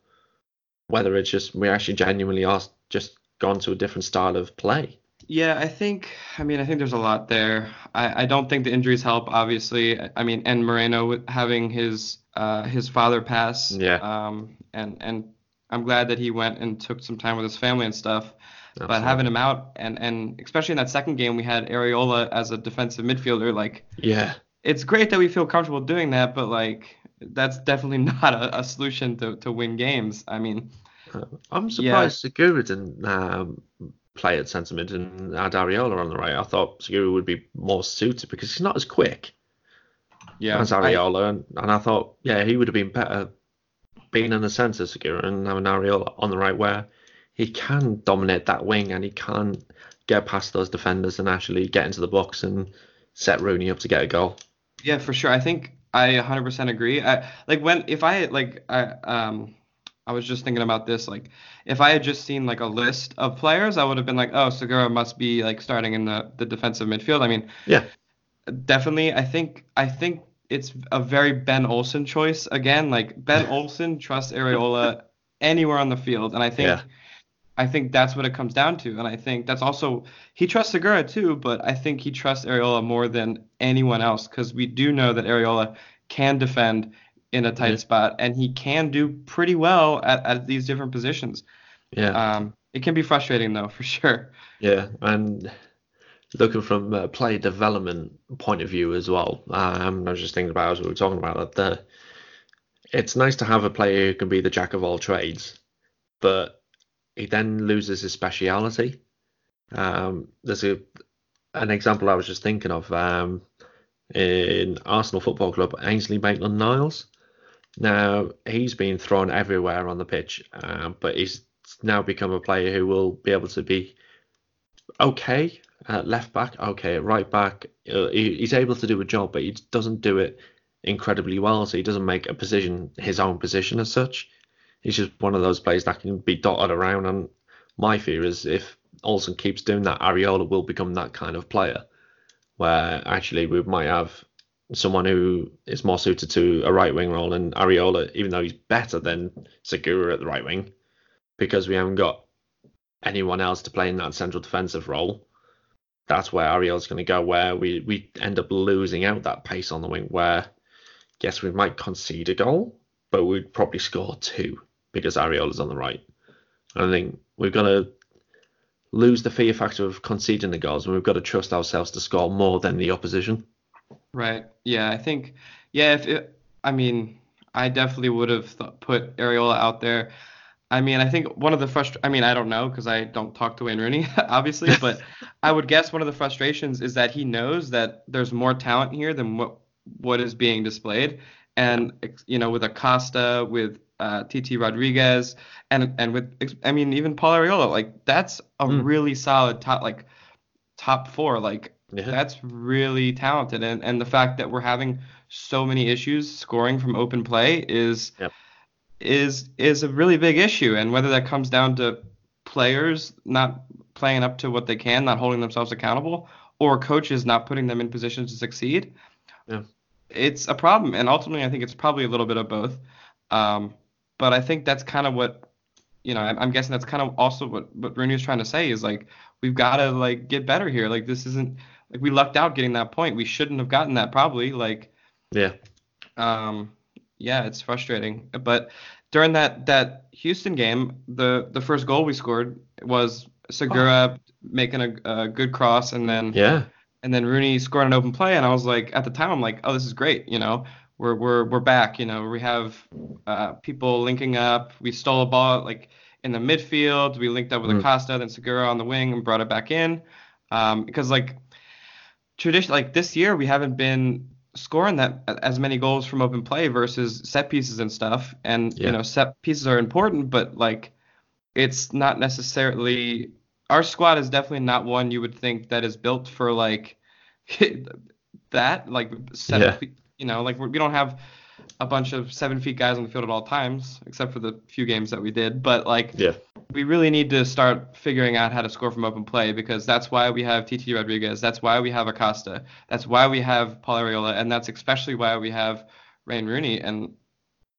B: whether it's just we actually genuinely are just gone to a different style of play.
A: Yeah, I think. I mean, I think there's a lot there. I, I don't think the injuries help. Obviously, I mean, and Moreno having his uh, his father pass.
B: Yeah.
A: Um, and and I'm glad that he went and took some time with his family and stuff. Absolutely. But having him out and and especially in that second game, we had Arriola as a defensive midfielder. Like.
B: Yeah.
A: It's great that we feel comfortable doing that, but like that's definitely not a, a solution to, to win games. I mean.
B: I'm surprised yeah. Segura didn't um, play at centre mid and add Arriola on the right. I thought Segura would be more suited because he's not as quick
A: yeah,
B: as Arriola, I, and, and I thought yeah he would have been better being in the centre Segura and having Arriola on the right where he can dominate that wing and he can get past those defenders and actually get into the box and set Rooney up to get a goal.
A: Yeah, for sure. I think I 100% agree. I like when if I like I um I was just thinking about this. Like, if I had just seen like a list of players, I would have been like, oh, Segura must be like starting in the, the defensive midfield. I mean,
B: yeah,
A: definitely. I think I think it's a very Ben Olsen choice again. Like Ben Olsen trusts Arriola anywhere on the field, and I think.
B: Yeah.
A: I think that's what it comes down to, and I think that's also he trusts Segura too, but I think he trusts Arriola more than anyone else because we do know that Arriola can defend in a tight yeah. spot, and he can do pretty well at, at these different positions.
B: Yeah.
A: Um, it can be frustrating though, for sure.
B: Yeah, and looking from a player development point of view as well, um, I was just thinking about as we were talking about it. The, it's nice to have a player who can be the jack of all trades, but he then loses his speciality. Um, there's a an example I was just thinking of um, in Arsenal Football Club, Ainsley Maitland-Niles. Now he's been thrown everywhere on the pitch, uh, but he's now become a player who will be able to be okay at left back, okay at right back. Uh, he, he's able to do a job, but he doesn't do it incredibly well. So he doesn't make a position his own position as such. He's just one of those players that can be dotted around. And my fear is if Olsen keeps doing that, Arriola will become that kind of player, where actually we might have someone who is more suited to a right wing role and Arriola, even though he's better than Segura at the right wing, because we haven't got anyone else to play in that central defensive role. That's where Arriola's going to go, where we, we end up losing out that pace on the wing, where yes, we might concede a goal, but we'd probably score two because Arriola's on the right. I think we've got to lose the fear factor of conceding the goals, and we've got to trust ourselves to score more than the opposition.
A: Right. Yeah, I think. Yeah, if it, I mean, I definitely would have th- put Arriola out there. I mean, I think one of the frust. I mean, I don't know because I don't talk to Wayne Rooney, obviously, but I would guess one of the frustrations is that he knows that there's more talent here than what what is being displayed, and you know, with Acosta, with uh, TT Rodriguez, and and with I mean, even Paul Arriola, like that's a mm. really solid top like top four. Like yeah. That's really talented, and and the fact that we're having so many issues scoring from open play is
B: yep.
A: is is a really big issue. And whether that comes down to players not playing up to what they can, not holding themselves accountable, or coaches not putting them in positions to succeed,
B: yeah.
A: it's a problem. And ultimately, I think it's probably a little bit of both. Um, but I think that's kind of what you know. I'm guessing that's kind of also what what Rooney is trying to say is like we've got to like get better here. Like this isn't like we lucked out getting that point. We shouldn't have gotten that probably. Like
B: yeah.
A: Um yeah, it's frustrating. But during that that Houston game, the the first goal we scored was Segura making a, a good cross, and then
B: Yeah.
A: and then Rooney scored an open play, and I was like, at the time, I'm like, oh, this is great, you know, we're we're we're back, you know, we have uh, people linking up, we stole a ball like in the midfield, we linked up with
B: Mm.
A: Acosta, then Segura on the wing and brought it back in, um, because like tradition, like this year we haven't been scoring that as many goals from open play versus set pieces and stuff, and
B: Yeah.
A: you know, set pieces are important, but like it's not necessarily our squad is definitely not one you would think that is built for like that like set
B: Yeah.
A: you know like we don't have a bunch of seven feet guys on the field at all times except for the few games that we did but like
B: Yeah.
A: we really need to start figuring out how to score from open play because that's why we have TT Rodriguez that's why we have Acosta that's why we have Paul Arriola and that's especially why we have Wayne Rooney and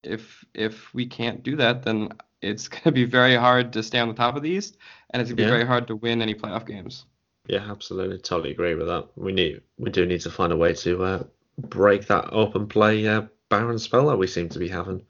A: if if we can't do that then it's going to be very hard to stay on the top of the East and it's going to be
B: Yeah.
A: very hard to win any playoff games.
B: Yeah, absolutely. Totally agree with that. We need, we do need to find a way to uh, break that open play uh, barren spell that we seem to be having.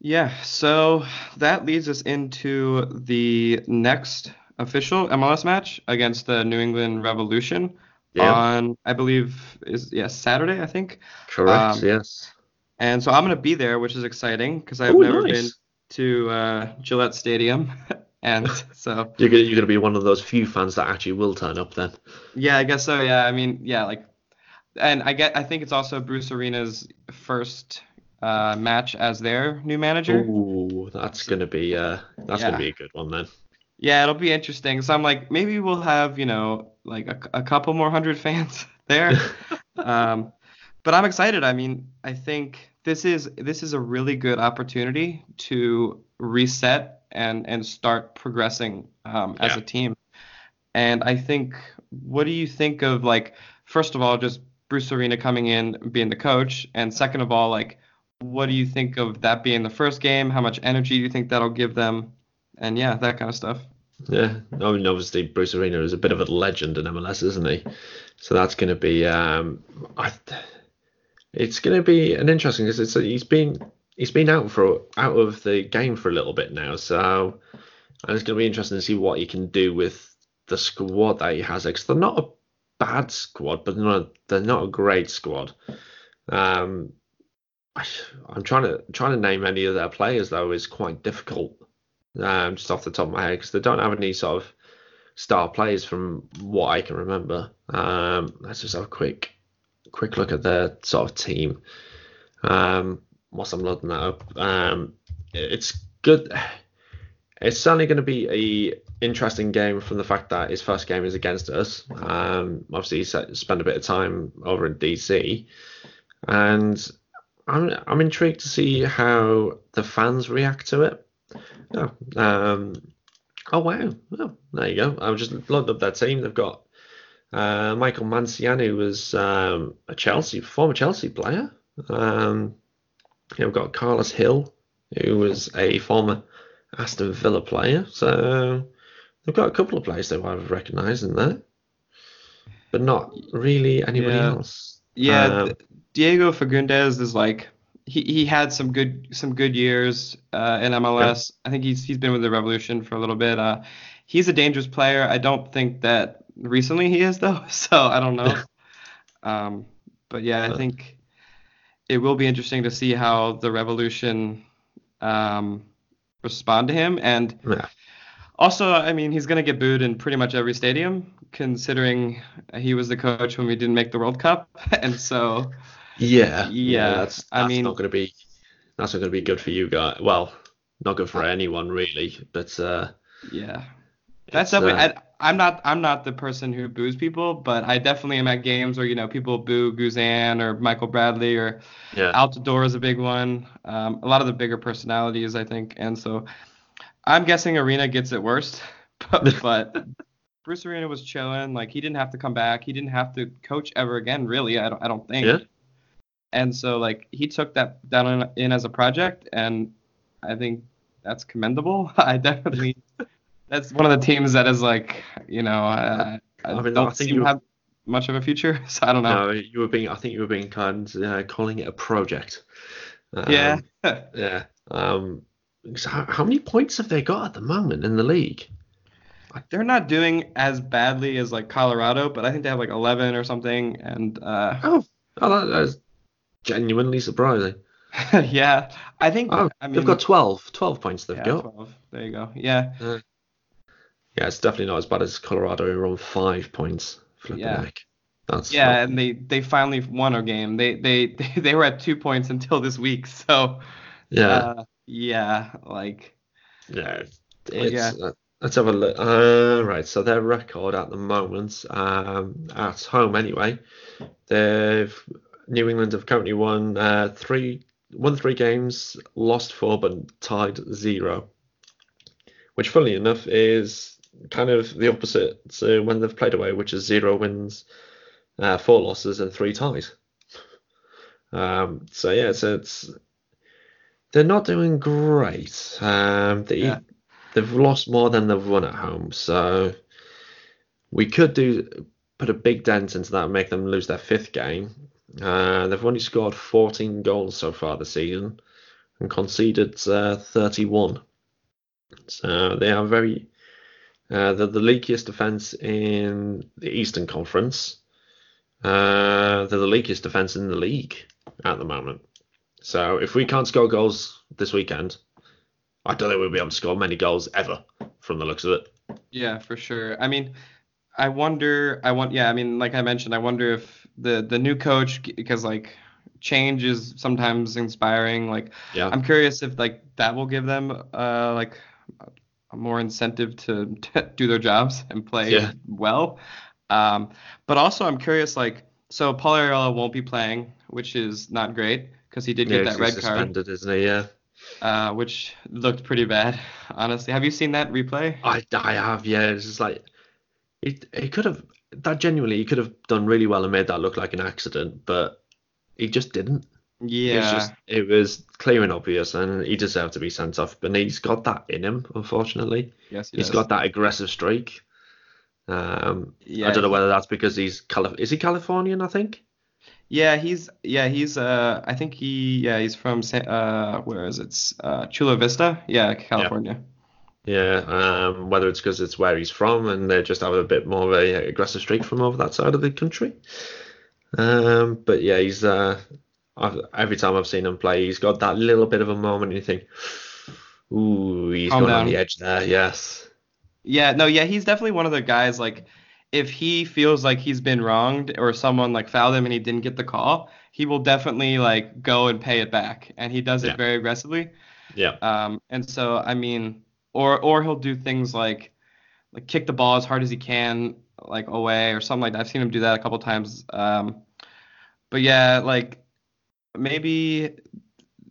A: Yeah, so that leads us into the next official MLS match against the New England Revolution
B: Yeah.
A: on I believe is yeah Saturday I think.
B: Correct.
A: Um,
B: yes.
A: And so I'm going to be there, which is exciting because I've
B: Ooh,
A: never
B: nice.
A: been to uh, Gillette Stadium. and so
B: You're gonna, you're gonna be one of those few fans that actually will turn up then.
A: Yeah, I guess so. Yeah, I mean, yeah, like, and I get, I think it's also Bruce Arena's first uh, match as their new manager.
B: Ooh, that's gonna be uh, that's
A: Yeah.
B: gonna be a good one then.
A: Yeah, it'll be interesting. So I'm like, maybe we'll have, you know, like a, a couple more hundred fans there. um, but I'm excited. I mean, I think this is this is a really good opportunity to reset and and start progressing um, as
B: Yeah.
A: a team. And I think, what do you think of like, first of all, just Bruce Arena coming in being the coach, and second of all, like, what do you think of that being the first game? How much energy do you think that'll give them? And yeah, that kind of stuff.
B: Yeah, I mean, obviously Bruce Arena is a bit of a legend in MLS, isn't he? So that's going to be, um, I, it's going to be an interesting because it's he's been he's been out for out of the game for a little bit now, so and it's going to be interesting to see what he can do with the squad that he has. Because they're not a bad squad, but they're not they're not a great squad. Um, I, I'm trying to trying to name any of their players though is quite difficult um, just off the top of my head because they don't have any sort of star players from what I can remember. Um, let's just have a quick quick look at their sort of team. Um, whilst I'm loading that up, um, it's good. It's certainly going to be a interesting game from the fact that his first game is against us. Um, obviously, he spent a bit of time over in DC, and I'm I'm intrigued to see how the fans react to it. Oh, um, oh wow! Oh, there you go. I was just looked up their team. They've got uh, Michael Mancienne, who was um, a Chelsea former Chelsea player. Um, yeah, we've got Carles Gil, who was a former Aston Villa player. So they've got a couple of players that I've recognised in there, but not really anybody
A: Yeah.
B: else.
A: Yeah,
B: Um,
A: Diego Fagundez is like he, he had some good some good years uh, in MLS. I think he's he's been with the Revolution for a little bit. Uh, he's a dangerous player. I don't think that recently he is though. So I don't know. um, but yeah, I
B: Uh.
A: think it will be interesting to see how the Revolution um, respond to him. And
B: yeah.
A: Also, I mean, he's going to get booed in pretty much every stadium, considering he was the coach when we didn't make the World Cup. And so,
B: Yeah,
A: Yeah,
B: that's,
A: I mean-
B: not going to be that's not going to be good for you guys. Well, not good for anyone really. But uh,
A: yeah, that's definitely.
B: uh,
A: I, I'm not. I'm not the person who boos people, but I definitely am at games where you know people boo Guzan or Michael Bradley or
B: yeah,
A: Altidore is a big one. Um, a lot of the bigger personalities, I think, and so I'm guessing Arena gets it worst, but, but Bruce Arena was chilling. Like he didn't have to come back. He didn't have to coach ever again. Really, I don't. I don't think.
B: Yeah.
A: And so like he took that down in, in as a project, and I think that's commendable. I definitely. That's one of the teams that is like, you know, uh, I,
B: I mean,
A: don't
B: I think you-
A: have much of a future. So I don't know.
B: no, you were being I think you were being kind, uh, calling it a project. Um,
A: yeah.
B: yeah. Um, how, how many points have they got at the moment in the league?
A: They're not doing as badly as like Colorado, but I think they have like 11 or something. And uh,
B: Oh, oh that, that's genuinely surprising.
A: yeah, I think
B: Oh,
A: I mean
B: they've got 12, 12 points they've
A: yeah,
B: got.
A: 12. There you go. Yeah,
B: Yeah, it's definitely not as bad as Colorado who are on five points. Flipping
A: Yeah.
B: heck. That's
A: yeah, and they they finally won a game. They they they were at two points until this week. So
B: yeah,
A: uh, yeah, like
B: yeah.
A: Well, yeah.
B: Uh, let's have a look. Uh, right, so their record at the moment, um, at home anyway, they've New England have currently won uh, three, won three games, lost four, but tied zero. Which, funnily enough, is kind of the opposite to when they've played away, which is zero wins, uh, four losses, and three ties. Um, so yeah, so it's they're not doing great. Um, they,
A: Yeah.
B: they've lost more than they've won at home, so we could do put a big dent into that and make them lose their fifth game. Uh, they've only scored 14 goals so far this season and conceded uh, 31. So they are very uh, they're the leakiest defense in the Eastern Conference. Uh, they're the leakiest defense in the league at the moment. So if we can't score goals this weekend, I don't think we'll be able to score many goals ever from the looks of it.
A: Yeah, for sure. I mean, I wonder. I want. Yeah, I mean, like I mentioned, I wonder if the the new coach, because like change is sometimes inspiring. Like,
B: Yeah.
A: I'm curious if like that will give them uh like a more incentive to, to do their jobs and play
B: Yeah.
A: well. Um, but also I'm curious like so Paul Arriola won't be playing, which is not great because he did
B: Yeah,
A: get that red card,
B: isn't he? Yeah.
A: uh, which looked pretty bad. Honestly, have you seen that replay?
B: I, I have, yeah. It's just like he he could have that genuinely he could have done really well and made that look like an accident, but he just didn't. It was
A: Yeah.
B: just it was clear and obvious, and he deserved to be sent off. But he's got that in him, unfortunately.
A: yes, he
B: He's
A: does.
B: got that aggressive streak. Um,
A: Yeah.
B: I don't know whether that's because he's Calif- is he Californian? I think.
A: Yeah, he's yeah he's uh I think he yeah he's from uh where is it uh Chula Vista yeah California
B: Yeah. Um, whether it's because it's where he's from and they just have a bit more of a aggressive streak from over that side of the country. Um, but yeah, he's uh, I've, every time I've seen him play, he's got that little bit of a moment, and you think, ooh, he's
A: Calm
B: going on the edge there. Yes.
A: Yeah, no, yeah, he's definitely one of the guys like if he feels like he's been wronged or someone like fouled him and he didn't get the call, he will definitely like go and pay it back and he does it
B: Yeah.
A: very aggressively.
B: Yeah.
A: Um and so I mean or or he'll do things like like kick the ball as hard as he can like away or something like that. I've seen him do that a couple times. Um but yeah, like maybe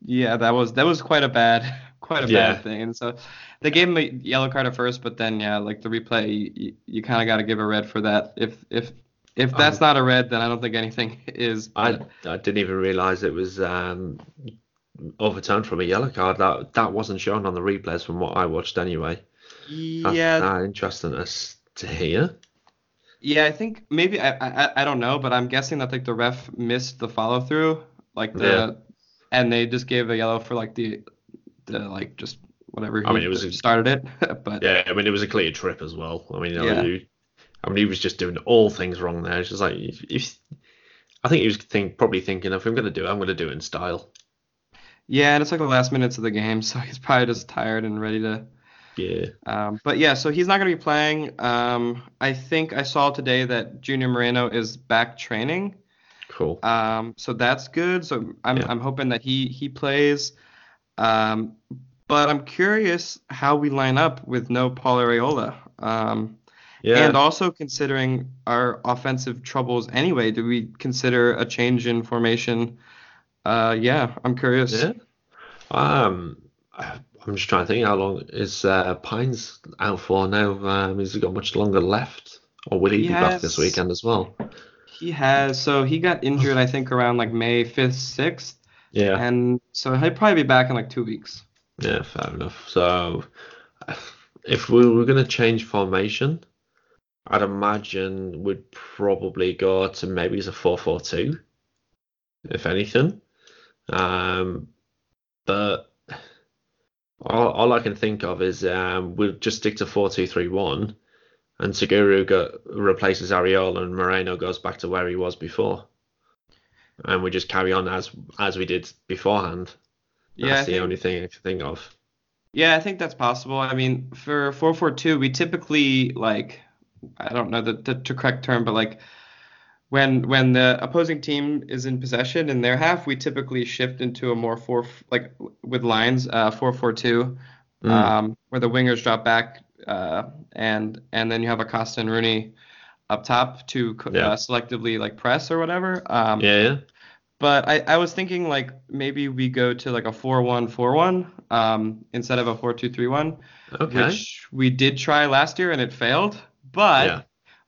A: yeah, that was that was quite a bad quite a
B: Yeah.
A: bad thing. And so they gave him a yellow card at first, but then yeah, like the replay, you, you kind of got to give a red for that. If if if that's not a red, then I don't think anything is.
B: I
A: but-
B: I didn't even realize it was um overturned from a yellow card. That that wasn't shown on the replays from what I watched anyway.
A: Yeah.
B: That's, uh, interesting to, to hear.
A: yeah, I think maybe I, I I don't know, but I'm guessing that like the ref missed the follow through, like the,
B: Yeah.
A: and they just gave a yellow for like the the like just whatever.
B: I mean, it was a-
A: started it, but
B: Yeah, I mean it was a clear trip as well. I mean,
A: Yeah.
B: you- I mean he was just doing all things wrong there. It's just like if, if I think he was think probably thinking if I'm gonna do it, I'm gonna do it in style.
A: yeah, and it's like the last minutes of the game, so he's probably just tired and ready to.
B: Yeah.
A: Um, but yeah, so he's not going to be playing. Um, I think I saw today that Junior Moreno is back training.
B: Cool.
A: Um, so that's good. So I'm
B: Yeah.
A: I'm hoping that he he plays. Um, but I'm curious how we line up with no Paul Arriola. Um,
B: Yeah.
A: and also considering our offensive troubles anyway, do we consider a change in formation? Uh, yeah, I'm curious.
B: yeah. Um, I'm just trying to think how long is uh, Pines out for now? Um, has he got much longer left, or will he,
A: He
B: be back this weekend as well?
A: He has so he got injured I think around like May 5th, 6th,
B: Yeah.
A: and so he'll probably be back in like two weeks.
B: Yeah, fair enough. So, if we were going to change formation, I'd imagine we'd probably go to maybe as a 4-4-2, if anything. Um, but all, I can think of is um, we'll just stick to four two three one, and Segura go, replaces Arriola, and Moreno goes back to where he was before, and we just carry on as as we did beforehand. That's
A: Yeah,
B: the
A: think-
B: only thing I can think of.
A: Yeah, I think that's possible. I mean, for 442, we typically like I don't know the, the, the correct term, but like when when the opposing team is in possession in their half, we typically shift into a more four like with lines uh 442
B: Mm.
A: um where the wingers drop back uh and and then you have Acosta and Rooney up top to
B: Yeah.
A: uh, selectively like press or whatever. Um
B: Yeah, yeah.
A: But I, I was thinking like maybe we go to like a 4-1-4-1 um, instead of a 4-2-3-1,
B: Okay.
A: which we did try last year and it failed. But
B: Yeah.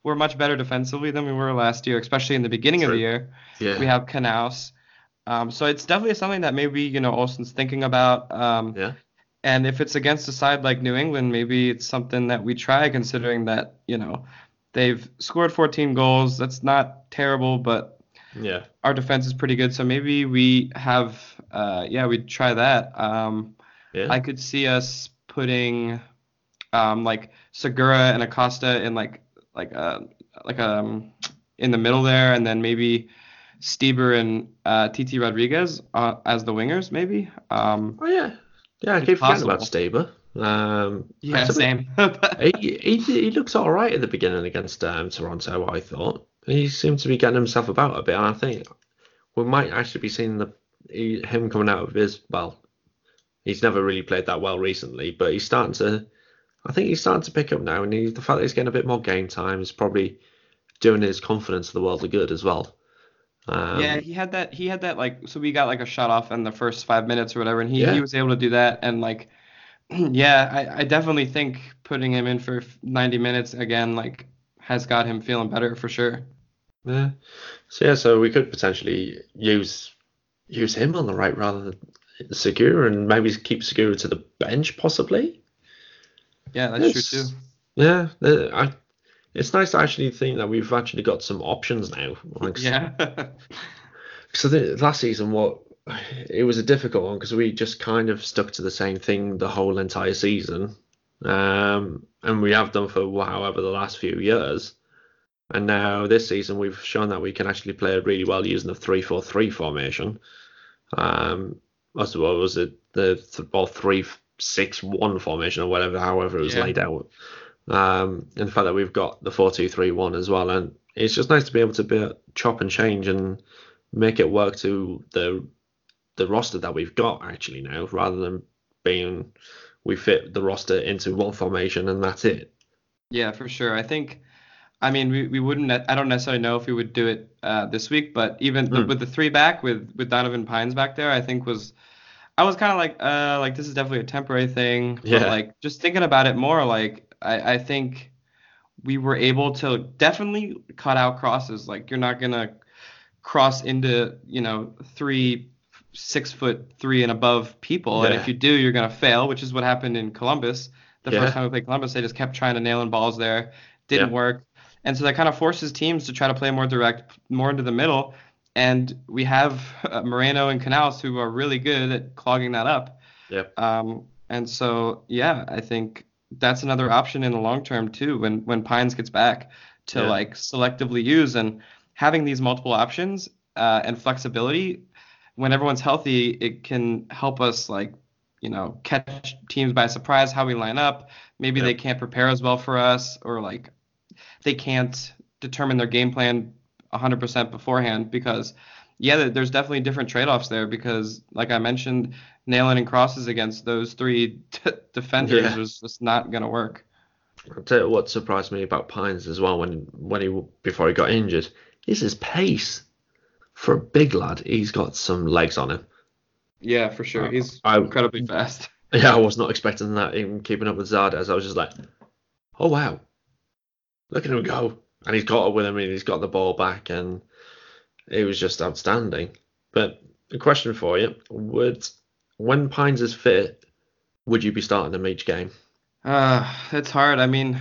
A: we're much better defensively than we were last year, especially in the beginning of the year.
B: yeah.
A: We have Canouse. Um, so it's definitely something that maybe you know Olsen's thinking about. Um,
B: yeah.
A: and if it's against a side like New England, maybe it's something that we try, considering that you know they've scored 14 goals. That's not terrible, but
B: Yeah.
A: our defense is pretty good, so maybe we have, uh, yeah, we'd try that. Um,
B: Yeah.
A: I could see us putting, um, like Segura and Acosta in like like uh like um in the middle there, and then maybe Stieber and uh, TT Rodriguez uh, as the wingers, maybe. Um,
B: oh yeah. Yeah, I keep forgetting about. Stieber. Um,
A: yeah, same.
B: he, he he looks all right at the beginning against um, Toronto. I thought he seemed to be getting himself about a bit, and I think we might actually be seeing the he, him coming out of his well. He's never really played that well recently, but he's starting to. I think he's starting to pick up now, and he, the fact that he's getting a bit more game time is probably doing his confidence of the world of good as well. Um,
A: yeah, he had that. He had that like. So we got like a shot off in the first five minutes or whatever, and he,
B: Yeah.
A: he was able to do that. And like, yeah, I, I definitely think putting him in for 90 minutes again like has got him feeling better for sure.
B: Yeah. So yeah, so we could potentially use use him on the right rather than Segura, and maybe keep Segura to the bench possibly.
A: Yeah, that's true too.
B: Yeah, I, it's nice to actually think that we've actually got some options now. Like,
A: Yeah.
B: So the, last season, what it was a difficult one because we just kind of stuck to the same thing the whole entire season, um, and we have done for however the last few years. And now this season, we've shown that we can actually play really well using the three-four-three formation. Um, as well was it the th- or three-six-one formation or whatever, however it was
A: Yeah.
B: laid out. Um, and the fact that we've got the four-two-three-one as well, and it's just nice to be able to be, chop and change and make it work to the the roster that we've got actually now, rather than being we fit the roster into one formation and that's it.
A: Yeah, for sure. I think, I mean, we, we wouldn't, I don't necessarily know if we would do it uh, this week, but even the-
B: Mm.
A: with the three back with, with Donovan Pines back there, I think was, I was kind of like, uh, like this is definitely a temporary thing. But
B: Yeah.
A: like just thinking about it more, like I, I think we were able to definitely cut out crosses. Like you're not gonna cross into, you know, three, six foot three and above people, and if you do, you're gonna fail, which is what happened in Columbus. The
B: Yeah.
A: first time we played Columbus, they just kept trying to nail in balls there, didn't
B: Yeah.
A: work, and so that kind of forces teams to try to play more direct, more into the middle. And we have uh, Moreno and Canouse who are really good at clogging that up.
B: Yep.
A: Um, and so yeah, I think that's another option in the long term too. When when Pines gets back to
B: Yeah.
A: like selectively use and having these multiple options uh, and flexibility when everyone's healthy, it can help us like you know catch teams by surprise how we line up. Maybe
B: Yeah.
A: they can't prepare as well for us, or like they can't determine their game plan 100% beforehand because yeah, there's definitely different trade-offs there because like I mentioned, nailing in crosses against those three d- defenders
B: Yeah.
A: was just not gonna work.
B: I'll tell you what surprised me about Pines as well when when he before he got injured is his pace. For a big lad, he's got some legs on him.
A: Yeah, for sure.
B: Uh,
A: He's
B: I-
A: incredibly fast.
B: Yeah, I was not expecting that. Even keeping up with Zardes, I was just like, oh wow, look at him go! And he's got it with him, and he's got the ball back, and it was just outstanding. But a question for you: Would when Pines is fit, would you be starting him each game?
A: Uh, it's hard. I mean,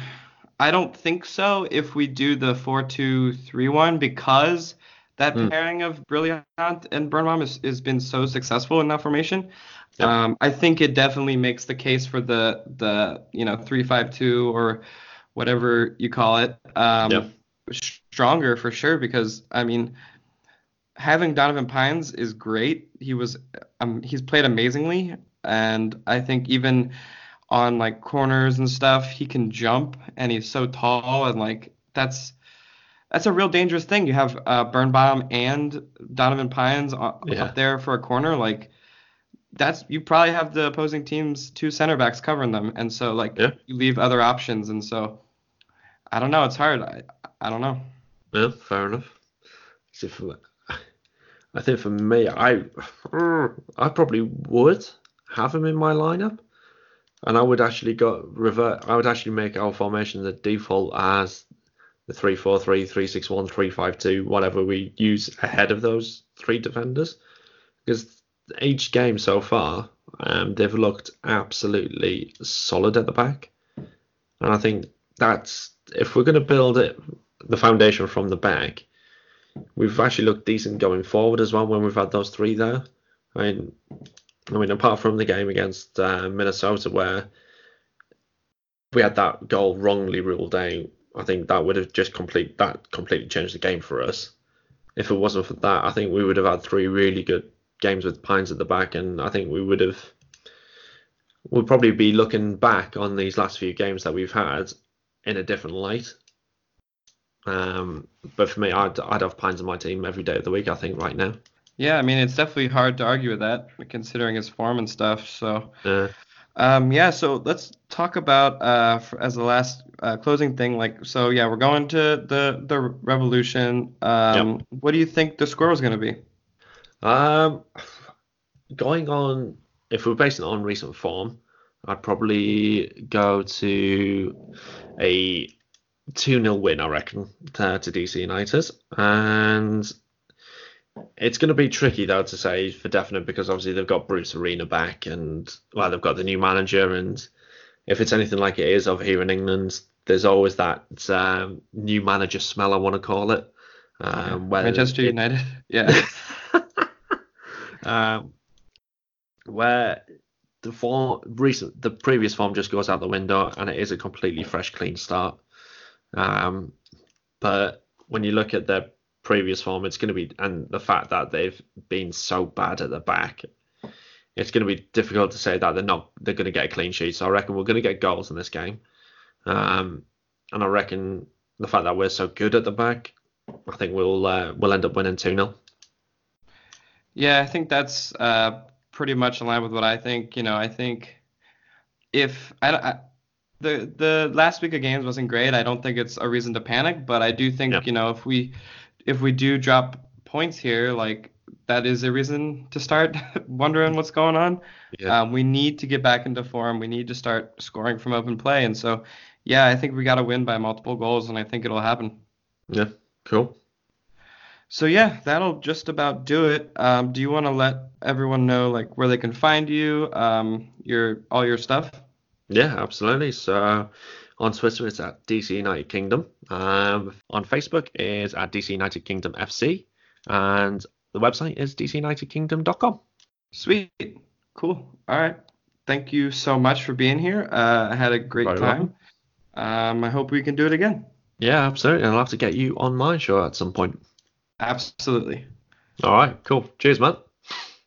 A: I don't think so if we do the 4-2-3-1 because that
B: Mm.
A: pairing of Brillant and Birnbaum has, has been so successful in that formation.
B: Yep.
A: Um, I think it definitely makes the case for the the you know three five two or whatever you call it um,
B: Yep.
A: stronger for sure because I mean having Donovan Pines is great. He was um, he's played amazingly, and I think even on like corners and stuff, he can jump, and he's so tall, and like that's that's a real dangerous thing. You have uh, Birnbaum and Donovan Pines
B: Yeah.
A: up there for a corner, like that's you probably have the opposing team's two center backs covering them, and so like
B: Yeah.
A: you leave other options, and so I don't know, it's hard. I I don't know.
B: Yeah, fair enough. See, for, I think for me, I I probably would have him in my lineup, and I would actually go revert. I would actually make our formation the default as the 3-4-3, 3-6-1, 3-5-2, whatever we use ahead of those three defenders, because each game so far, um, they've looked absolutely solid at the back, and I think that's if we're going to build it the foundation from the back, we've actually looked decent going forward as well when we've had those three there. I mean, I mean, apart from the game against uh, Minnesota where we had that goal wrongly ruled out, I think that would have just complete that completely changed the game for us. If it wasn't for that, I think we would have had three really good games with Pines at the back, and I think we would have. We'll probably be looking back on these last few games that we've had in a different light. Um, but for me, I'd, I'd have Pines in my team every day of the week. I think right now.
A: Yeah, I mean it's definitely hard to argue with that, considering his form and stuff. So.
B: Uh,
A: Um, yeah, so let's talk about uh, f as the last uh, closing thing. Like, so yeah, we're going to the the revolution. Um, what do you think the score is going to be?
B: um, going on, if we're basing it on recent form, I'd probably go to a 2 0 win, I reckon, to, to DC United. And it's going to be tricky, though, to say for definite because obviously they've got Bruce Arena back and, well, they've got the new manager. And if it's anything like it is over here in England, there's always that um, new manager smell, I want to call it. Um, where
A: Manchester
B: it-
A: United. Yeah.
B: um, where the form recent the previous form just goes out the window and it is a completely fresh clean start. Um, but when you look at their previous form it's going to be and the fact that they've been so bad at the back it's going to be difficult to say that they're not they're going to get a clean sheet. So i reckon we're going to get goals in this game. Um, and i reckon the fact that we're so good at the back i think we'll uh, we'll end up winning 2-0
A: Yeah, I think that's uh, pretty much in line with what I think. You know, I think if I, I the the last week of games wasn't great, I don't think it's a reason to panic. But I do think
B: Yeah.
A: you know if we if we do drop points here, like that is a reason to start wondering what's going on.
B: Yeah.
A: Um, we need to get back into form. We need to start scoring from open play. And so, yeah, I think we got to win by multiple goals, and I think it'll happen.
B: yeah cool
A: So yeah, that'll just about do it. Um, do you want to let everyone know like where they can find you, um, your all your stuff?
B: Yeah, absolutely. So on Twitter, it's at DC United Kingdom. Um, on Facebook, is at DC United Kingdom FC, and the website is dcunitedkingdom.com.
A: Sweet, cool. All right, thank you so much for being here. Uh, I had a great
B: Very
A: time. Um, I hope we can do it again.
B: Yeah, absolutely. And I'll have to get you on my show at some point.
A: Absolutely.
B: All right, cool. Cheers, man.